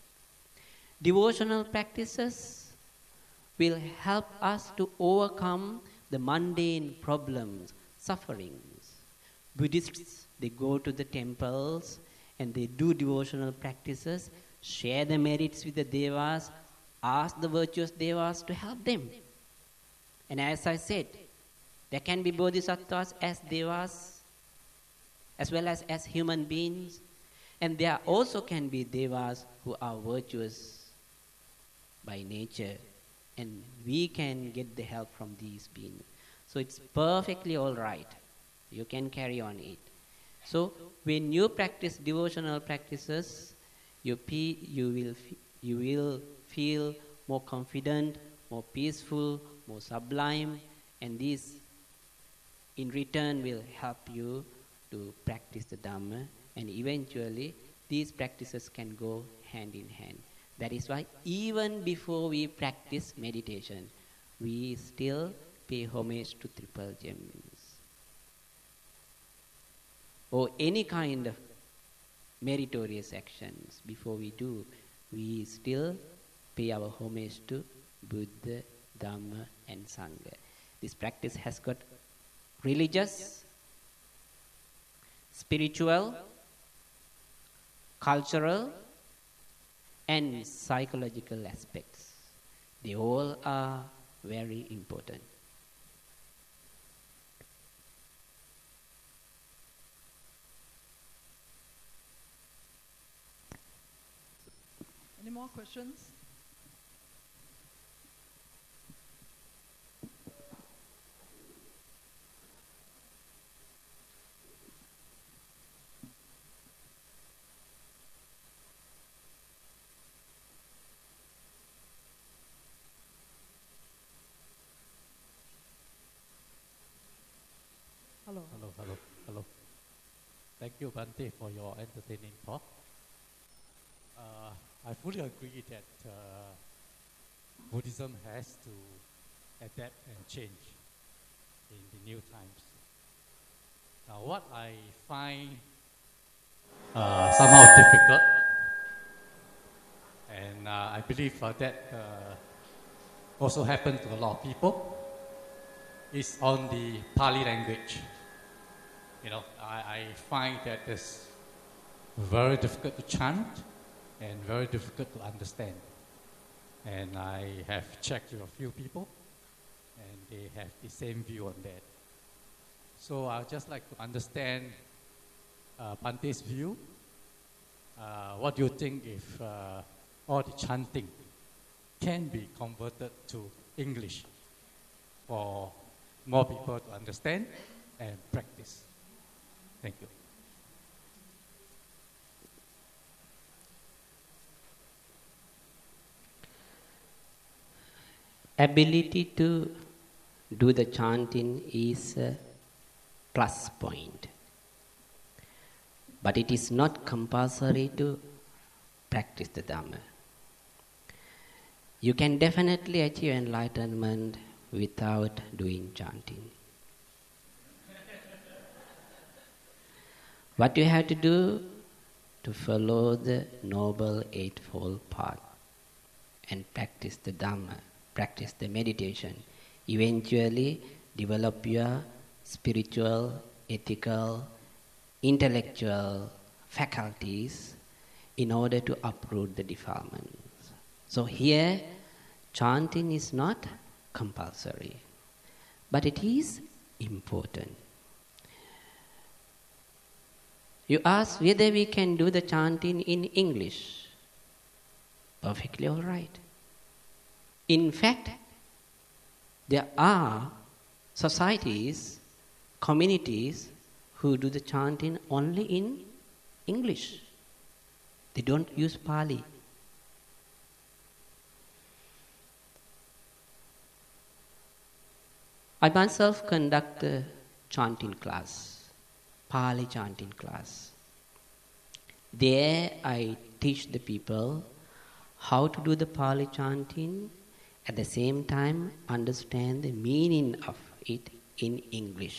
Devotional practices will help us to overcome the mundane problems, sufferings. Buddhists, they go to the temples and they do devotional practices, share the merits with the devas, ask the virtuous devas to help them. And as I said, there can be bodhisattvas as devas, as well as as human beings, and there also can be devas who are virtuous by nature, and we can get the help from these beings. So it's perfectly all right. You can carry on it. So when you practice devotional practices, you, pe- you, will, you will feel more confident, more peaceful, more sublime, and this in return will help you to practice the Dhamma, and eventually these practices can go hand in hand. That is why even before we practice meditation, we still pay homage to triple gems or any kind of meritorious actions before we do, we still pay our homage to Buddha, Dhamma, and Sangha. This practice has got religious, spiritual, cultural, and psychological aspects. They all are very important. Any more questions? Hello. Hello, hello, hello. Thank you, Bhante, for your entertaining talk. Uh, I fully agree that uh, Buddhism has to adapt and change in the new times. Now, what I find uh, somehow difficult, and uh, I believe uh, that uh, also happened to a lot of people, is on the Pali language. You know, I, I find that it's very difficult to chant and very difficult to understand. And I have checked with a few people, and they have the same view on that. So I'd just like to understand uh, Bhante's view. Uh, what do you think if uh, all the chanting can be converted to English for more people to understand and practice? Thank you. ability to do the chanting is a plus point. But it is not compulsory to practice the Dhamma. You can definitely achieve enlightenment without doing chanting. What you have to do to follow the noble eightfold path and practice the Dhamma practice the meditation, eventually develop your spiritual, ethical, intellectual faculties in order to uproot the defilements. So here, chanting is not compulsory, but it is important. You ask whether we can do the chanting in English. Perfectly all right. In fact, there are societies, communities who do the chanting only in English. They don't use Pali. I myself conduct a chanting class, Pali chanting class. There I teach the people how to do the Pali chanting at the same time understand the meaning of it in English.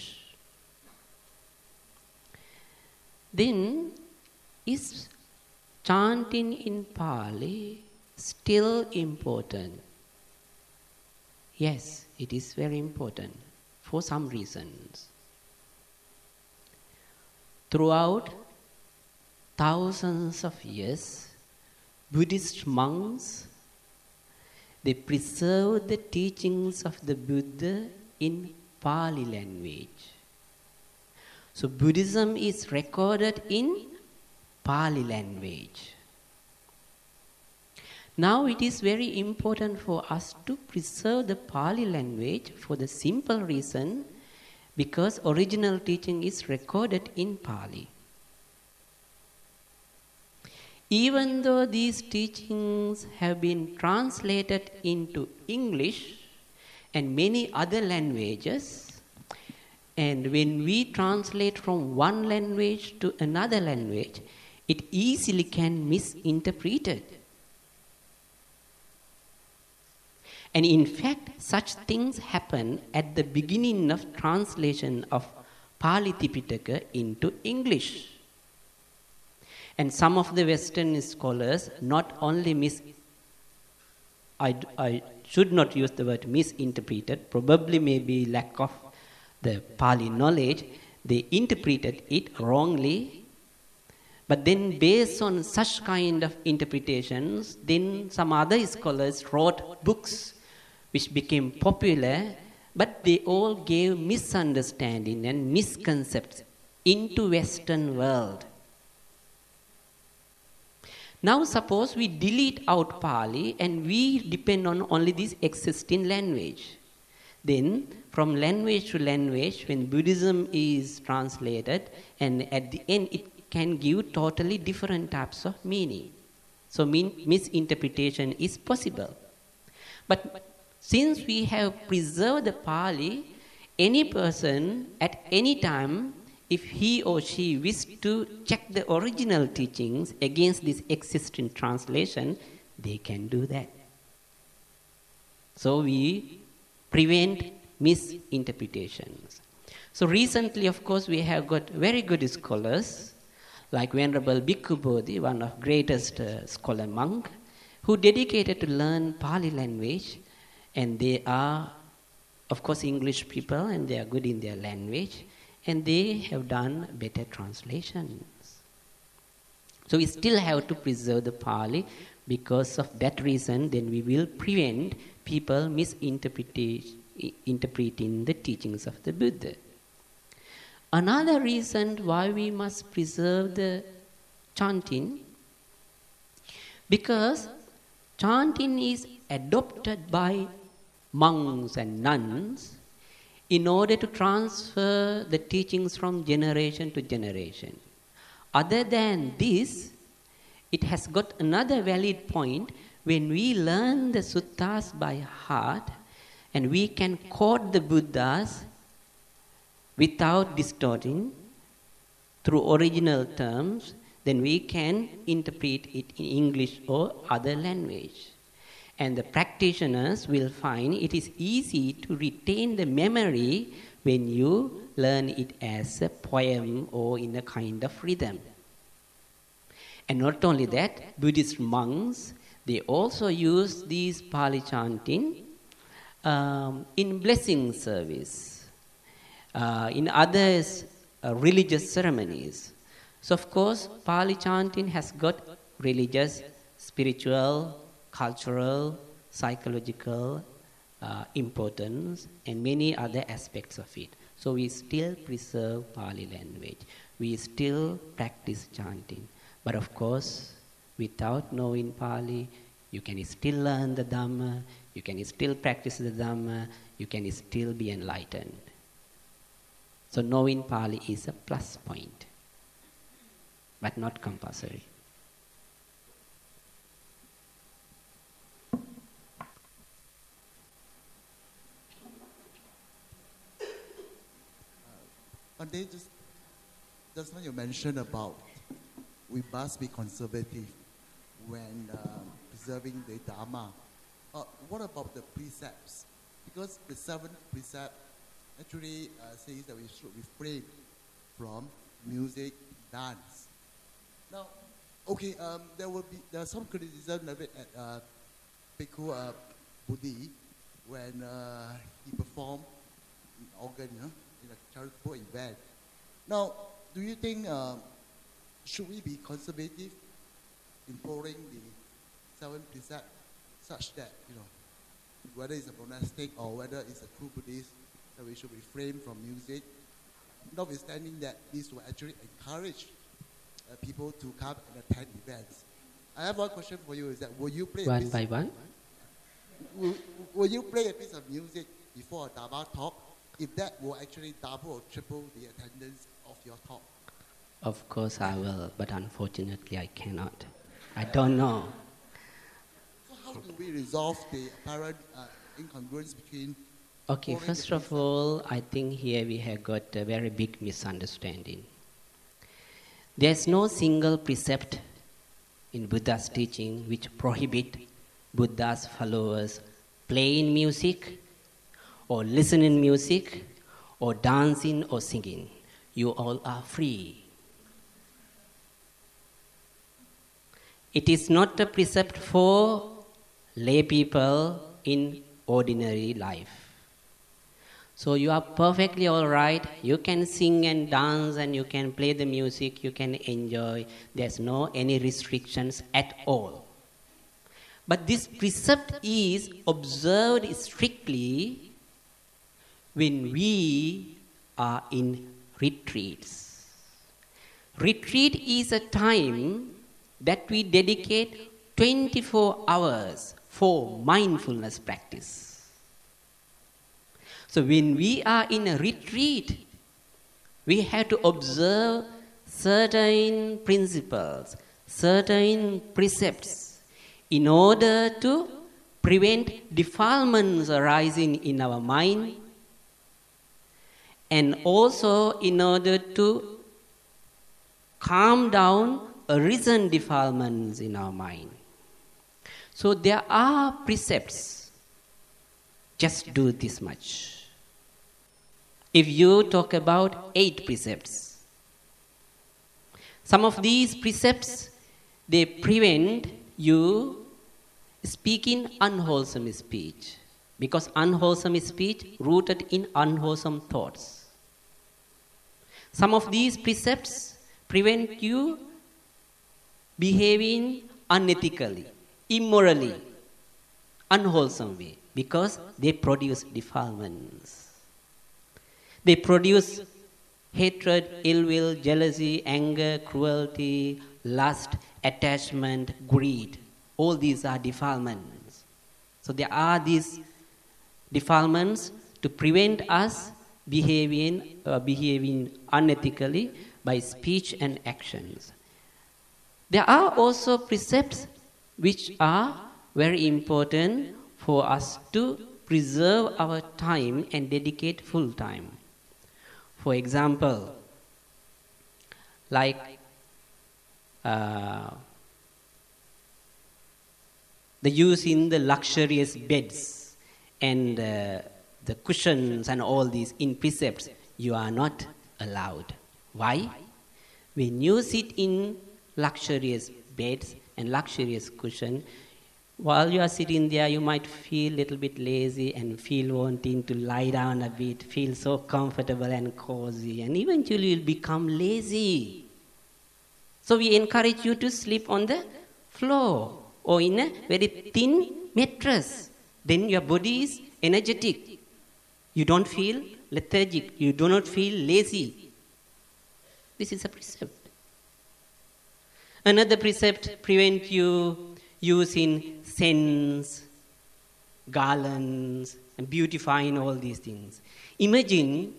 then is chanting in Pali still important? Yes, it is very important for some reasons. Throughout thousands of years, Buddhist monks they preserved the teachings of the Buddha in Pali language. So Buddhism is recorded in Pali language. Now it is very important for us to preserve the Pali language for the simple reason because original teaching is recorded in Pali. Even though these teachings have been translated into English and many other languages, and when we translate from one language to another language, it easily can misinterpret it. And in fact, such things happen at the beginning of translation of Pali Tipitaka into English. And some of the Western scholars not only mis I, I should not use the word misinterpreted, probably maybe lack of the Pali knowledge, they interpreted it wrongly. But then, based on such kind of interpretations, then some other scholars wrote books which became popular, but they all gave misunderstanding and misconceptions into Western world. Now suppose we delete out Pali and we depend on only this existing language. Then from language to language, when Buddhism is translated, and at the end it can give totally different types of meaning. So mean, misinterpretation is possible. But since we have preserved the Pali, any person at any time if he or she wish to check the original teachings against this existing translation, they can do that. So we prevent misinterpretations. So recently, of course, we have got very good scholars, like Venerable Bhikkhu Bodhi, one of greatest uh, scholar monk, who dedicated to learn Pali language, and they are, of course, English people, and they are good in their language and they have done better translations. So we still have to preserve the Pali because of that reason, then we will prevent people misinterpreting the teachings of the Buddha. Another reason why we must preserve the chanting, because chanting is adopted by monks and nuns in order to transfer the teachings from generation to generation. Other than this, it has got another valid point when we learn the suttas by heart and we can quote the Buddhas without distorting through original terms, then we can interpret it in English or other language. And the practitioners will find it is easy to retain the memory when you learn it as a poem or in a kind of rhythm. And not only that, Buddhist monks, they also use these Pali chanting um, in blessing service, uh, in other uh, religious ceremonies. So, of course, Pali chanting has got religious, spiritual, cultural, psychological uh, importance, and many other aspects of it. So we still preserve Pali language. We still practice chanting. But of course, without knowing Pali, you can still learn the Dhamma, you can still practice the Dhamma, you can still be enlightened. So knowing Pali is a plus point, but not compulsory. But they just, just when you mentioned about we must be conservative when uh, preserving the Dharma. Uh, what about the precepts? Because the seventh precept actually uh, says that we should refrain from music, dance. Now, okay, um, there will be there's some criticism of it at uh, Bhikkhu uh, Buddhi when uh, he performed organ you know, in a charitable event. Now, do you think um, should we be conservative in following the seven precepts such that you know whether it's a monastic or whether it's a true Buddhist that we should refrain from music, notwithstanding that this will actually encourage uh, people to come and attend events. I have one question for you: Is that will you play a One piece, by one. will, will you play a piece of music before a Dharma talk? If that will actually double or triple the attendance of your talk. Of course I will, but unfortunately I cannot. I don't know. So how do we resolve the apparent uh, incongruence between Okay, first of all, I think here we have got a very big misunderstanding. There's no single precept in Buddha's teaching which prohibit Buddha's followers playing music or listening music or dancing or singing. You all are free. It is not a precept for lay people in ordinary life. So you are perfectly all right. You can sing and dance and you can play the music, you can enjoy. There's no any restrictions at all. But this precept is observed strictly when we are in retreats. Retreat is a time that we dedicate 24 hours for mindfulness practice. So when we are in a retreat, we have to observe certain principles, certain precepts in order to prevent defilements arising in our mind and also in order to calm down arisen defilements in our mind. So there are precepts. Just do this much. If you talk about eight precepts, some of these precepts they prevent you speaking unwholesome speech because unwholesome speech rooted in unwholesome thoughts. Some of these precepts prevent you behaving unethically, immorally, unwholesome way because they produce defilements. They produce hatred, ill will, jealousy, anger, cruelty, lust, attachment, greed. All these are defilements. So there are these defilements to prevent us behaving, uh, behaving unethically by speech and actions. There are also precepts which are very important for us to preserve our time and dedicate full time. For example, like uh, the use in the luxurious beds and uh, the cushions and all these in precepts, you are not allowed. Why? When you sit in luxurious beds and luxurious cushion, while you are sitting there, you might feel a little bit lazy and feel wanting to lie down a bit, feel so comfortable and cozy, and eventually you'll become lazy. So we encourage you to sleep on the floor or in a very thin mattress. Then your body is energetic. You don't feel lethargic. You do not feel lazy. This is a precept. Another precept prevent you using scents, garlands, and beautifying all these things. Imagine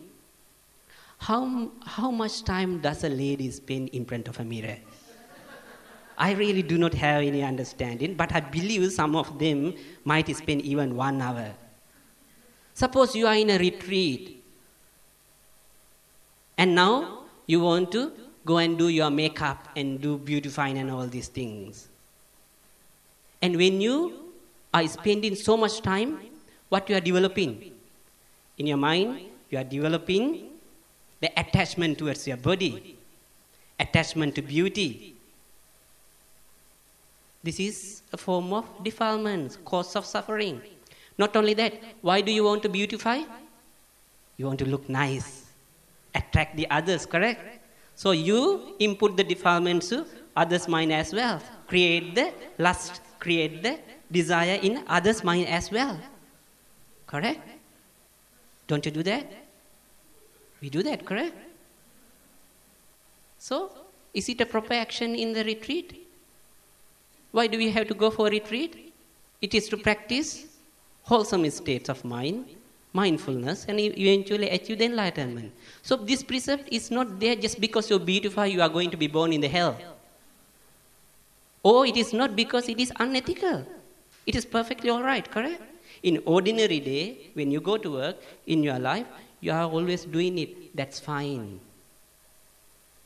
how, how much time does a lady spend in front of a mirror? I really do not have any understanding, but I believe some of them might spend even one hour. Suppose you are in a retreat, and now you want to go and do your makeup and do beautifying and all these things. And when you are spending so much time, what you are developing? In your mind, you are developing the attachment towards your body. attachment to beauty. This is a form of defilement, cause of suffering. Not only that, why do you want to beautify? You want to look nice, attract the others, correct? So you input the defilements to others' mind as well. Create the lust, create the desire in others' mind as well. Correct? Don't you do that? We do that, correct? So, is it a proper action in the retreat? Why do we have to go for retreat? It is to practice wholesome states of mind, mindfulness, and e- eventually achieve the enlightenment. So, this precept is not there just because you're beautiful, you are going to be born in the hell. Or it is not because it is unethical. It is perfectly all right, correct? In ordinary day, when you go to work in your life, you are always doing it. That's fine.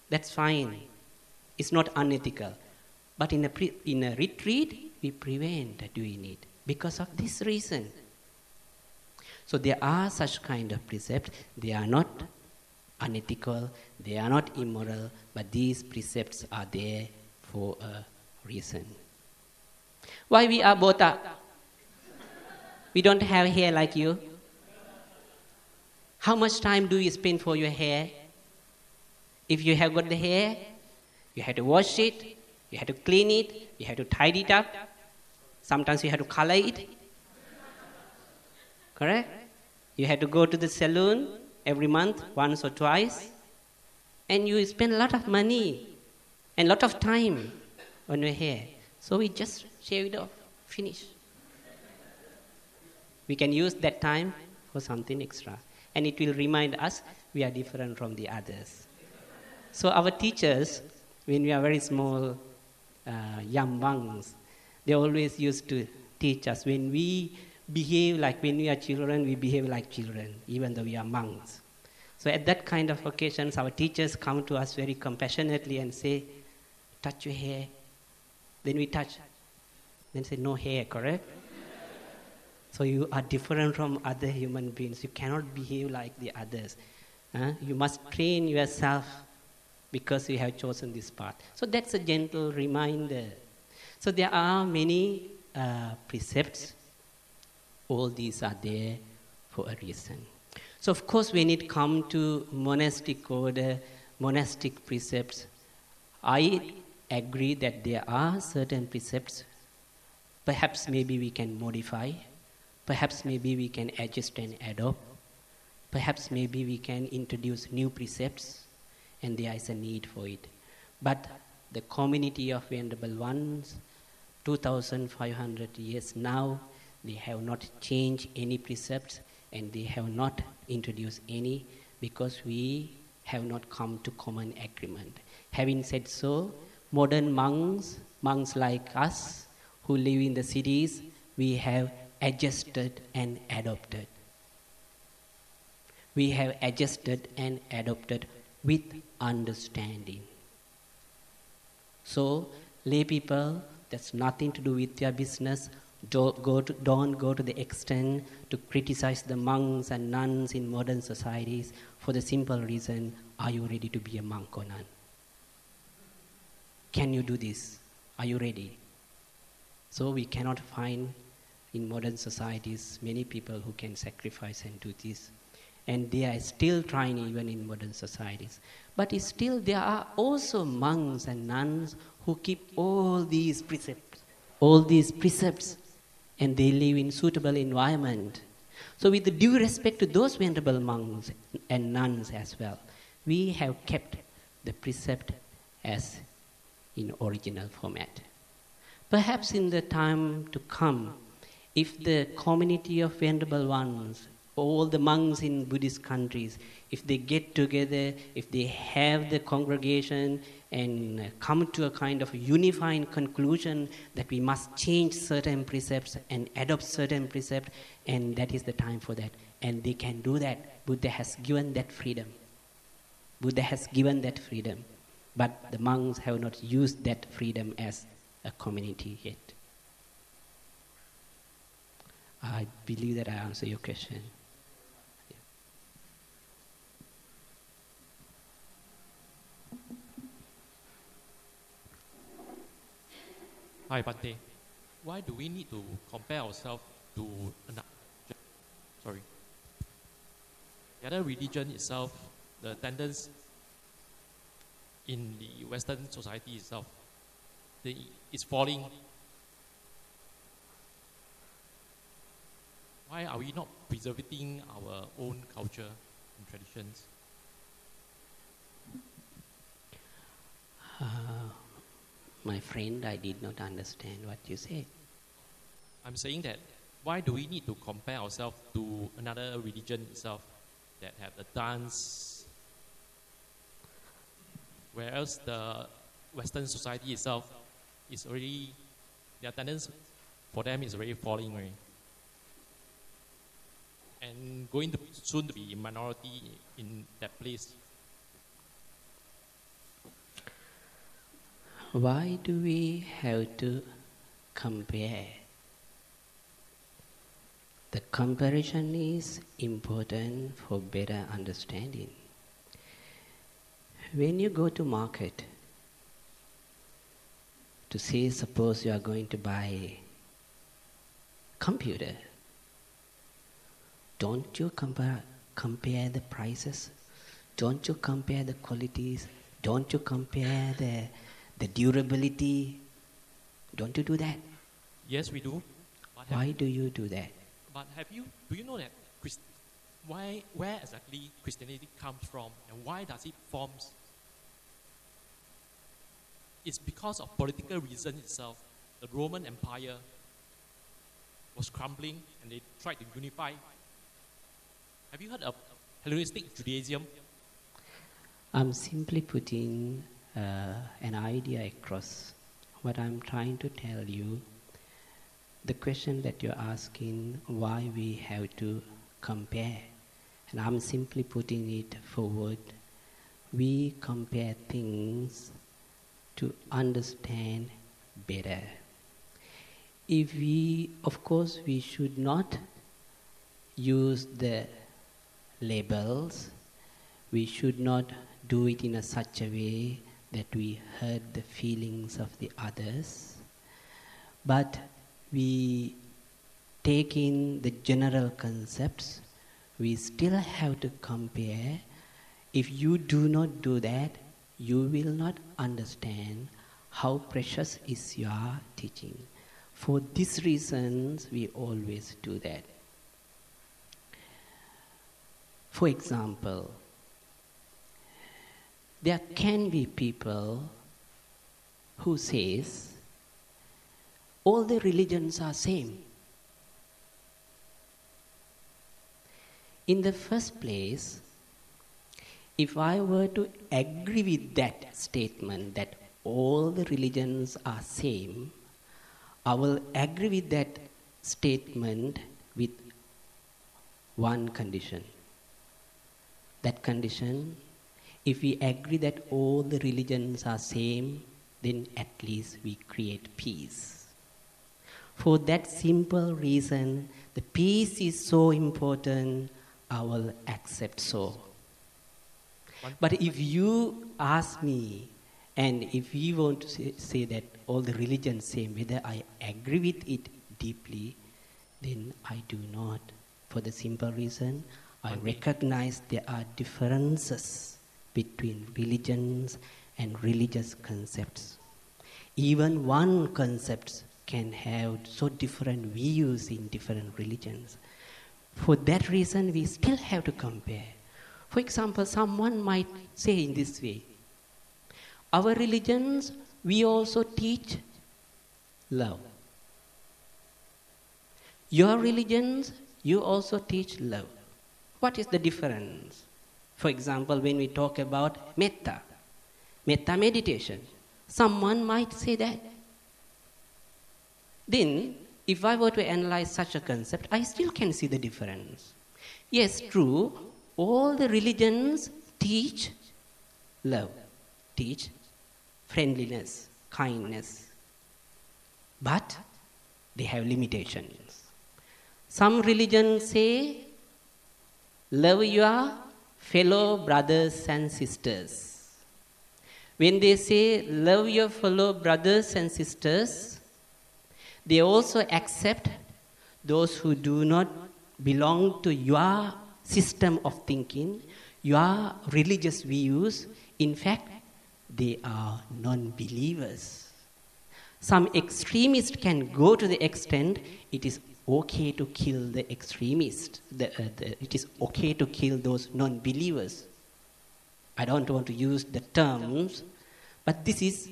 That's fine. It's not unethical. But in a, pre- in a retreat, we prevent doing it because of this reason. So there are such kind of precepts. They are not unethical, they are not immoral, but these precepts are there for a reason. Why we are Bota? We don't have hair like you. How much time do you spend for your hair? If you have got the hair, you have to wash it, you have to clean it, you have to tidy it up. Sometimes you have to color it. Correct? You had to go to the salon every month, once or twice. And you spend a lot of money and a lot of time on your hair. So we just shave it off, finish. We can use that time for something extra. And it will remind us we are different from the others. So our teachers, when we are very small, uh, young monks, they always used to teach us when we behave like when we are children, we behave like children, even though we are monks. So at that kind of occasions, our teachers come to us very compassionately and say, touch your hair. Then we touch. Then say, no hair, correct? so you are different from other human beings. You cannot behave like the others. Huh? You must train yourself because you have chosen this path. So that's a gentle reminder. So there are many uh, precepts. All these are there for a reason. So of course, when it comes to monastic order, monastic precepts, I agree that there are certain precepts. Perhaps maybe we can modify. Perhaps maybe we can adjust and adopt. Perhaps maybe we can introduce new precepts and there is a need for it. But the community of Venerable Ones, 2500 years now, they have not changed any precepts and they have not introduced any because we have not come to common agreement. Having said so, modern monks, monks like us who live in the cities, we have adjusted and adopted. We have adjusted and adopted with understanding. So, lay people, that's nothing to do with your business. Don't go to, don't go to the extent to criticize the monks and nuns in modern societies for the simple reason are you ready to be a monk or nun? Can you do this? Are you ready? So, we cannot find in modern societies many people who can sacrifice and do this and they are still trying even in modern societies. But still, there are also monks and nuns who keep all these precepts, all these precepts, and they live in suitable environment. So, with due respect to those venerable monks and nuns as well, we have kept the precept as in original format. Perhaps in the time to come, if the community of venerable ones all the monks in Buddhist countries, if they get together, if they have the congregation and come to a kind of unifying conclusion that we must change certain precepts and adopt certain precepts, and that is the time for that. And they can do that. Buddha has given that freedom. Buddha has given that freedom. But the monks have not used that freedom as a community yet. I believe that I answer your question. Hi, Bhante. Why do we need to compare ourselves to another? Sorry. The other religion itself, the tendency in the Western society itself, the, is falling. Why are we not preserving our own culture and traditions? Uh, my friend, I did not understand what you said. I'm saying that why do we need to compare ourselves to another religion itself that have the dance, whereas the Western society itself is already their tendency for them is already falling already. and going to soon to be a minority in that place. Why do we have to compare? The comparison is important for better understanding. When you go to market to say suppose you are going to buy computer, don't you compare compare the prices? Don't you compare the qualities? Don't you compare the the durability? Don't you do that? Yes, we do. Why do you do that? but have you? Do you know that Christ, why, where exactly Christianity comes from, and why does it forms? It's because of political reason itself. The Roman Empire was crumbling, and they tried to unify. Have you heard of Hellenistic Judaism? I'm simply putting Uh, an idea across. What I'm trying to tell you, the question that you're asking, why we have to compare, and I'm simply putting it forward. We compare things to understand better. If we, of course, we should not use the labels we should not do it in a such a way that we hurt the feelings of the others but we take in the general concepts we still have to compare. If you do not do that you will not understand how precious is your teaching. For these reasons we always do that. For example, there can be people who says all the religions are same. In the first place, if I were to agree with that statement that all the religions are same, I will agree with that statement with one condition that condition, if we agree that all the religions are same, then at least we create peace. For that simple reason, the peace is so important, I will accept so. But if you ask me, and if you want to say, say that all the religions same, whether I agree with it deeply, then I do not. For the simple reason, I recognize there are differences between religions and religious concepts. Even one concept can have so different views in different religions. For that reason, we still have to compare. For example, someone might say in this way Our religions, we also teach love. Your religions, you also teach love. What is the difference? For example, when we talk about metta, metta meditation, someone might say that. Then, if I were to analyze such a concept, I still can see the difference. Yes, true, all the religions teach love, teach friendliness, kindness, but they have limitations. Some religions say love your fellow brothers and sisters. When they say love your fellow brothers and sisters, they also accept those who do not belong to your system of thinking, your religious views. In fact, they are non believers. Some extremists can go to the extent it is okay to kill the extremists. The, uh, the, it is okay to kill those non believers. I don't want to use the terms, but this is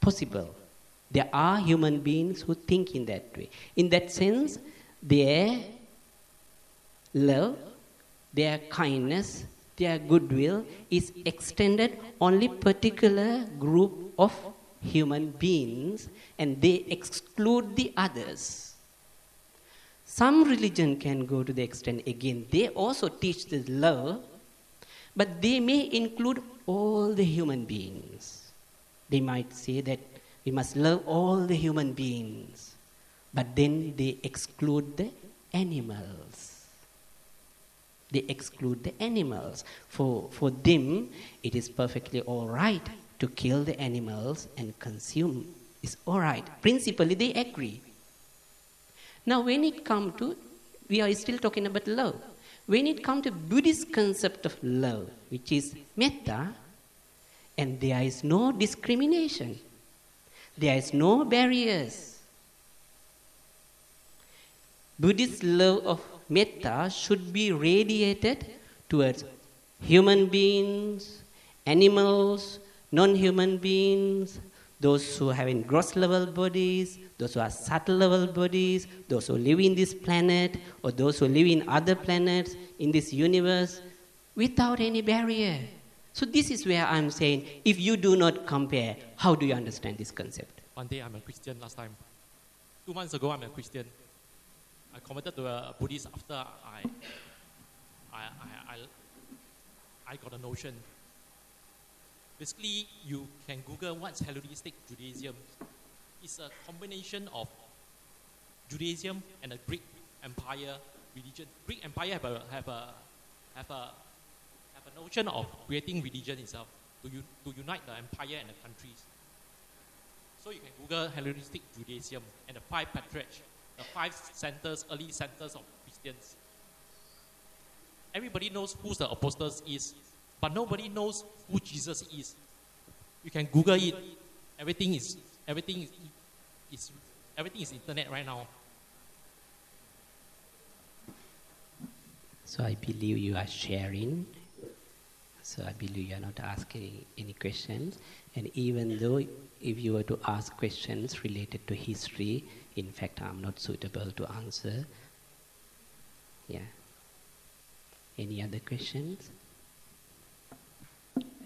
possible. There are human beings who think in that way. In that sense, their love, their kindness, their goodwill is extended only particular group of human beings and they exclude the others. Some religion can go to the extent again, they also teach this love, but they may include all the human beings. They might say that we must love all the human beings, but then they exclude the animals. They exclude the animals. For, for them, it is perfectly all right to kill the animals and consume. It's all right. Principally, they agree. Now, when it comes to, we are still talking about love. When it comes to Buddhist concept of love, which is metta, and there is no discrimination, there is no barriers. Buddhist love of metta should be radiated towards human beings, animals, non human beings, those who have in gross level bodies, those who are subtle level bodies, those who live in this planet, or those who live in other planets in this universe, without any barrier. So, this is where I'm saying if you do not compare, how do you understand this concept? One day I'm a Christian last time. Two months ago I'm a Christian. I converted to a Buddhist after I, I, I, I, I got a notion. Basically, you can Google what's Hellenistic Judaism. It's a combination of Judaism and a Greek Empire religion. Greek Empire have a have a have a have a notion of creating religion itself to, to unite the empire and the countries. So you can Google Hellenistic Judaism and the five patriarchs, the five centers, early centers of Christians. Everybody knows who the apostles is, but nobody knows who Jesus is. You can Google it. Everything is everything is, is everything is internet right now. So I believe you are sharing. So I believe you are not asking any questions. And even though if you were to ask questions related to history, in fact, I'm not suitable to answer. Yeah. Any other questions?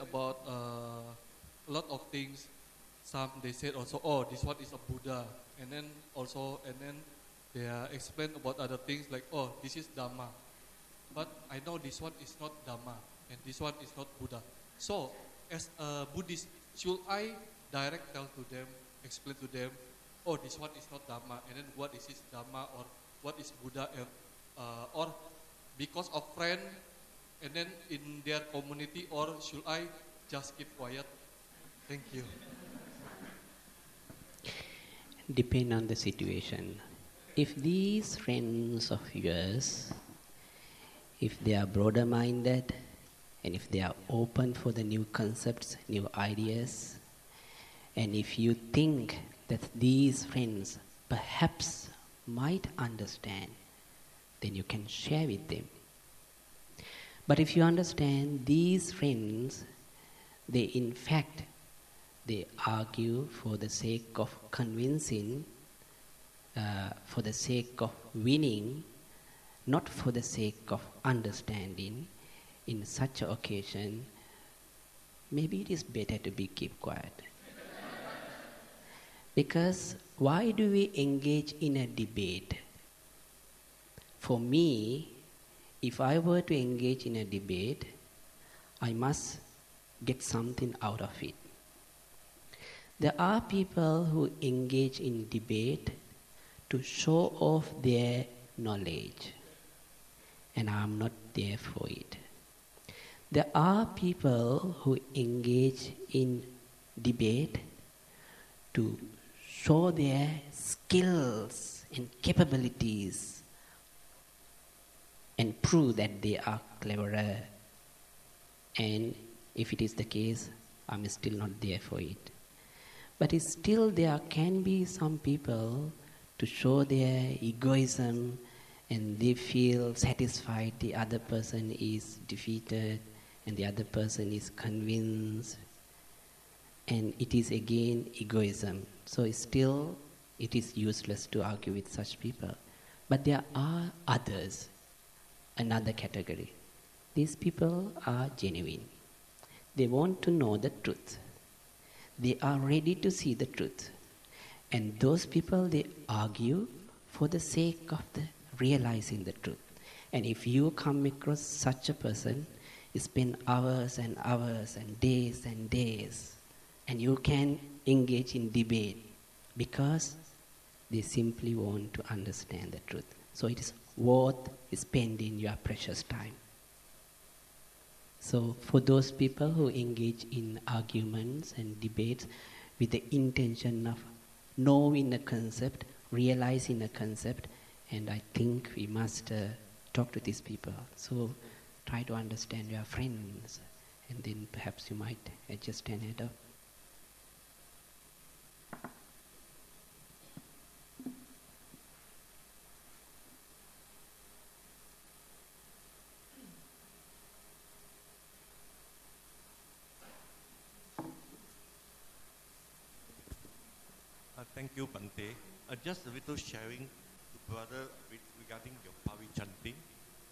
about uh, a lot of things. Some they said also, oh, this one is a Buddha, and then also, and then they uh, explain about other things like, oh, this is Dhamma, but I know this one is not Dhamma, and this one is not Buddha. So, as a Buddhist, should I direct tell to them, explain to them, oh, this one is not Dhamma, and then what is this Dhamma, or what is Buddha, and, uh, or because of friend, and then in their community, or should I just keep quiet? Thank you. Depend on the situation. If these friends of yours, if they are broader minded, and if they are open for the new concepts, new ideas, and if you think that these friends perhaps might understand, then you can share with them. But if you understand these friends, they in fact they argue for the sake of convincing, uh, for the sake of winning, not for the sake of understanding. in such an occasion, maybe it is better to be keep quiet. because why do we engage in a debate? For me, if I were to engage in a debate, I must get something out of it. There are people who engage in debate to show off their knowledge, and I'm not there for it. There are people who engage in debate to show their skills and capabilities and prove that they are cleverer. And if it is the case, I'm still not there for it. But still, there can be some people to show their egoism and they feel satisfied the other person is defeated and the other person is convinced and it is again egoism so still it is useless to argue with such people but there are others another category. These people are genuine. They want to know the truth. They are ready to see the truth. And those people they argue for the sake of the realizing the truth. And if you come across such a person you spend hours and hours and days and days and you can engage in debate because they simply want to understand the truth. So it is worth spending your precious time so for those people who engage in arguments and debates with the intention of knowing a concept realizing a concept and i think we must uh, talk to these people so try to understand your friends, and then perhaps you might adjust an head up. Thank you, Bhante. Uh, just a little sharing to brother with, regarding your Pali chanting.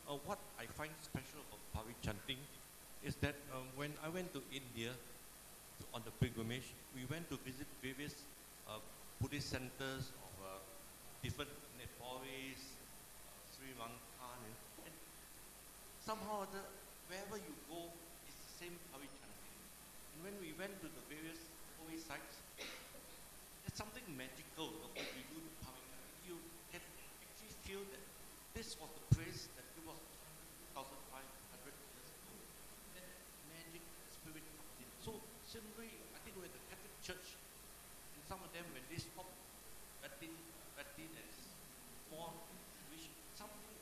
Uh, what I find special about Pali chanting is that um, when I went to India to, on the pilgrimage, we went to visit various uh, Buddhist centers of uh, different Nepalese, uh, Sri Lankan, and, and somehow the, wherever you go, it's the same Pali chanting. And when we went to the various holy sites, something magical what we do Pali chanting. You can actually feel that this was the place that it was 2,500 years ago. That magic spirit comes in. So similarly, I think with the Catholic Church, and some of them when they stop Latin, Latin and more Jewish, something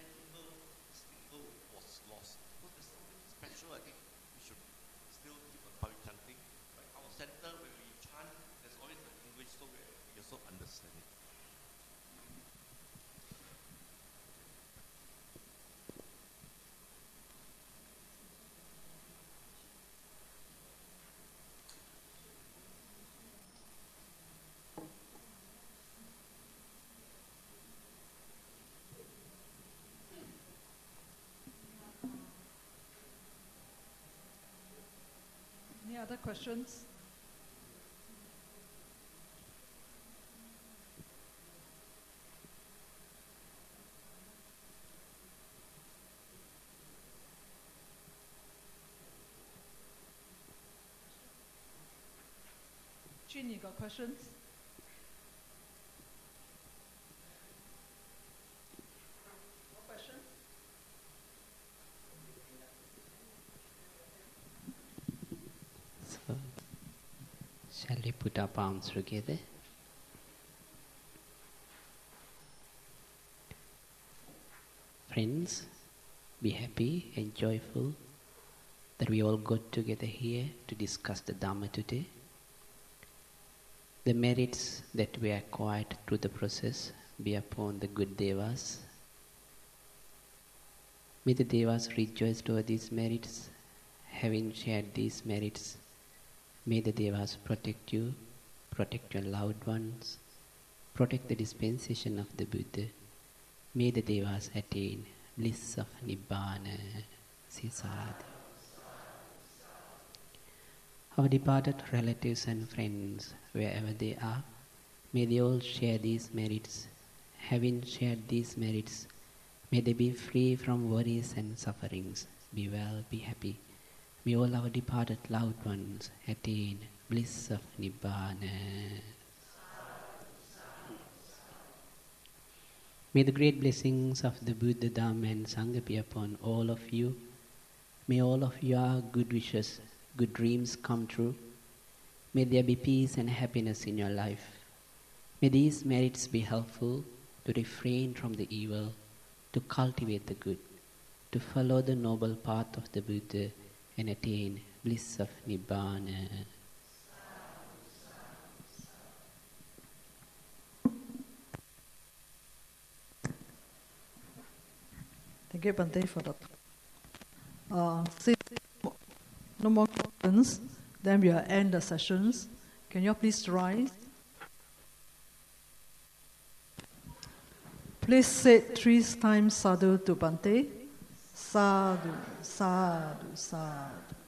magical, mystical was lost. So there's something special. I think we should still keep on Pali chanting. Like our center, when we chant, there's always the English, so we we also understand it. Any other questions? Chin, you got questions? So, shall we put our palms together? Friends, be happy and joyful that we all got together here to discuss the Dharma today. The merits that we acquired through the process be upon the good devas. May the devas rejoice over these merits. Having shared these merits, may the devas protect you, protect your loved ones, protect the dispensation of the Buddha. May the devas attain bliss of Nibbana. Say sadhu. Our departed relatives and friends, wherever they are, may they all share these merits. Having shared these merits, may they be free from worries and sufferings. Be well, be happy. May all our departed loved ones attain bliss of Nibbana. May the great blessings of the Buddha, Dhamma, and Sangha be upon all of you. May all of your good wishes, good dreams come true. May there be peace and happiness in your life. May these merits be helpful to refrain from the evil, to cultivate the good, to follow the noble path of the Buddha and attain bliss of Nibbana. Thank you, Bhante, for that. Uh, since no more questions, then we'll end the sessions. Can you please rise? Please say three times sadhu to Bhante. Sadhu, sadhu, sadhu.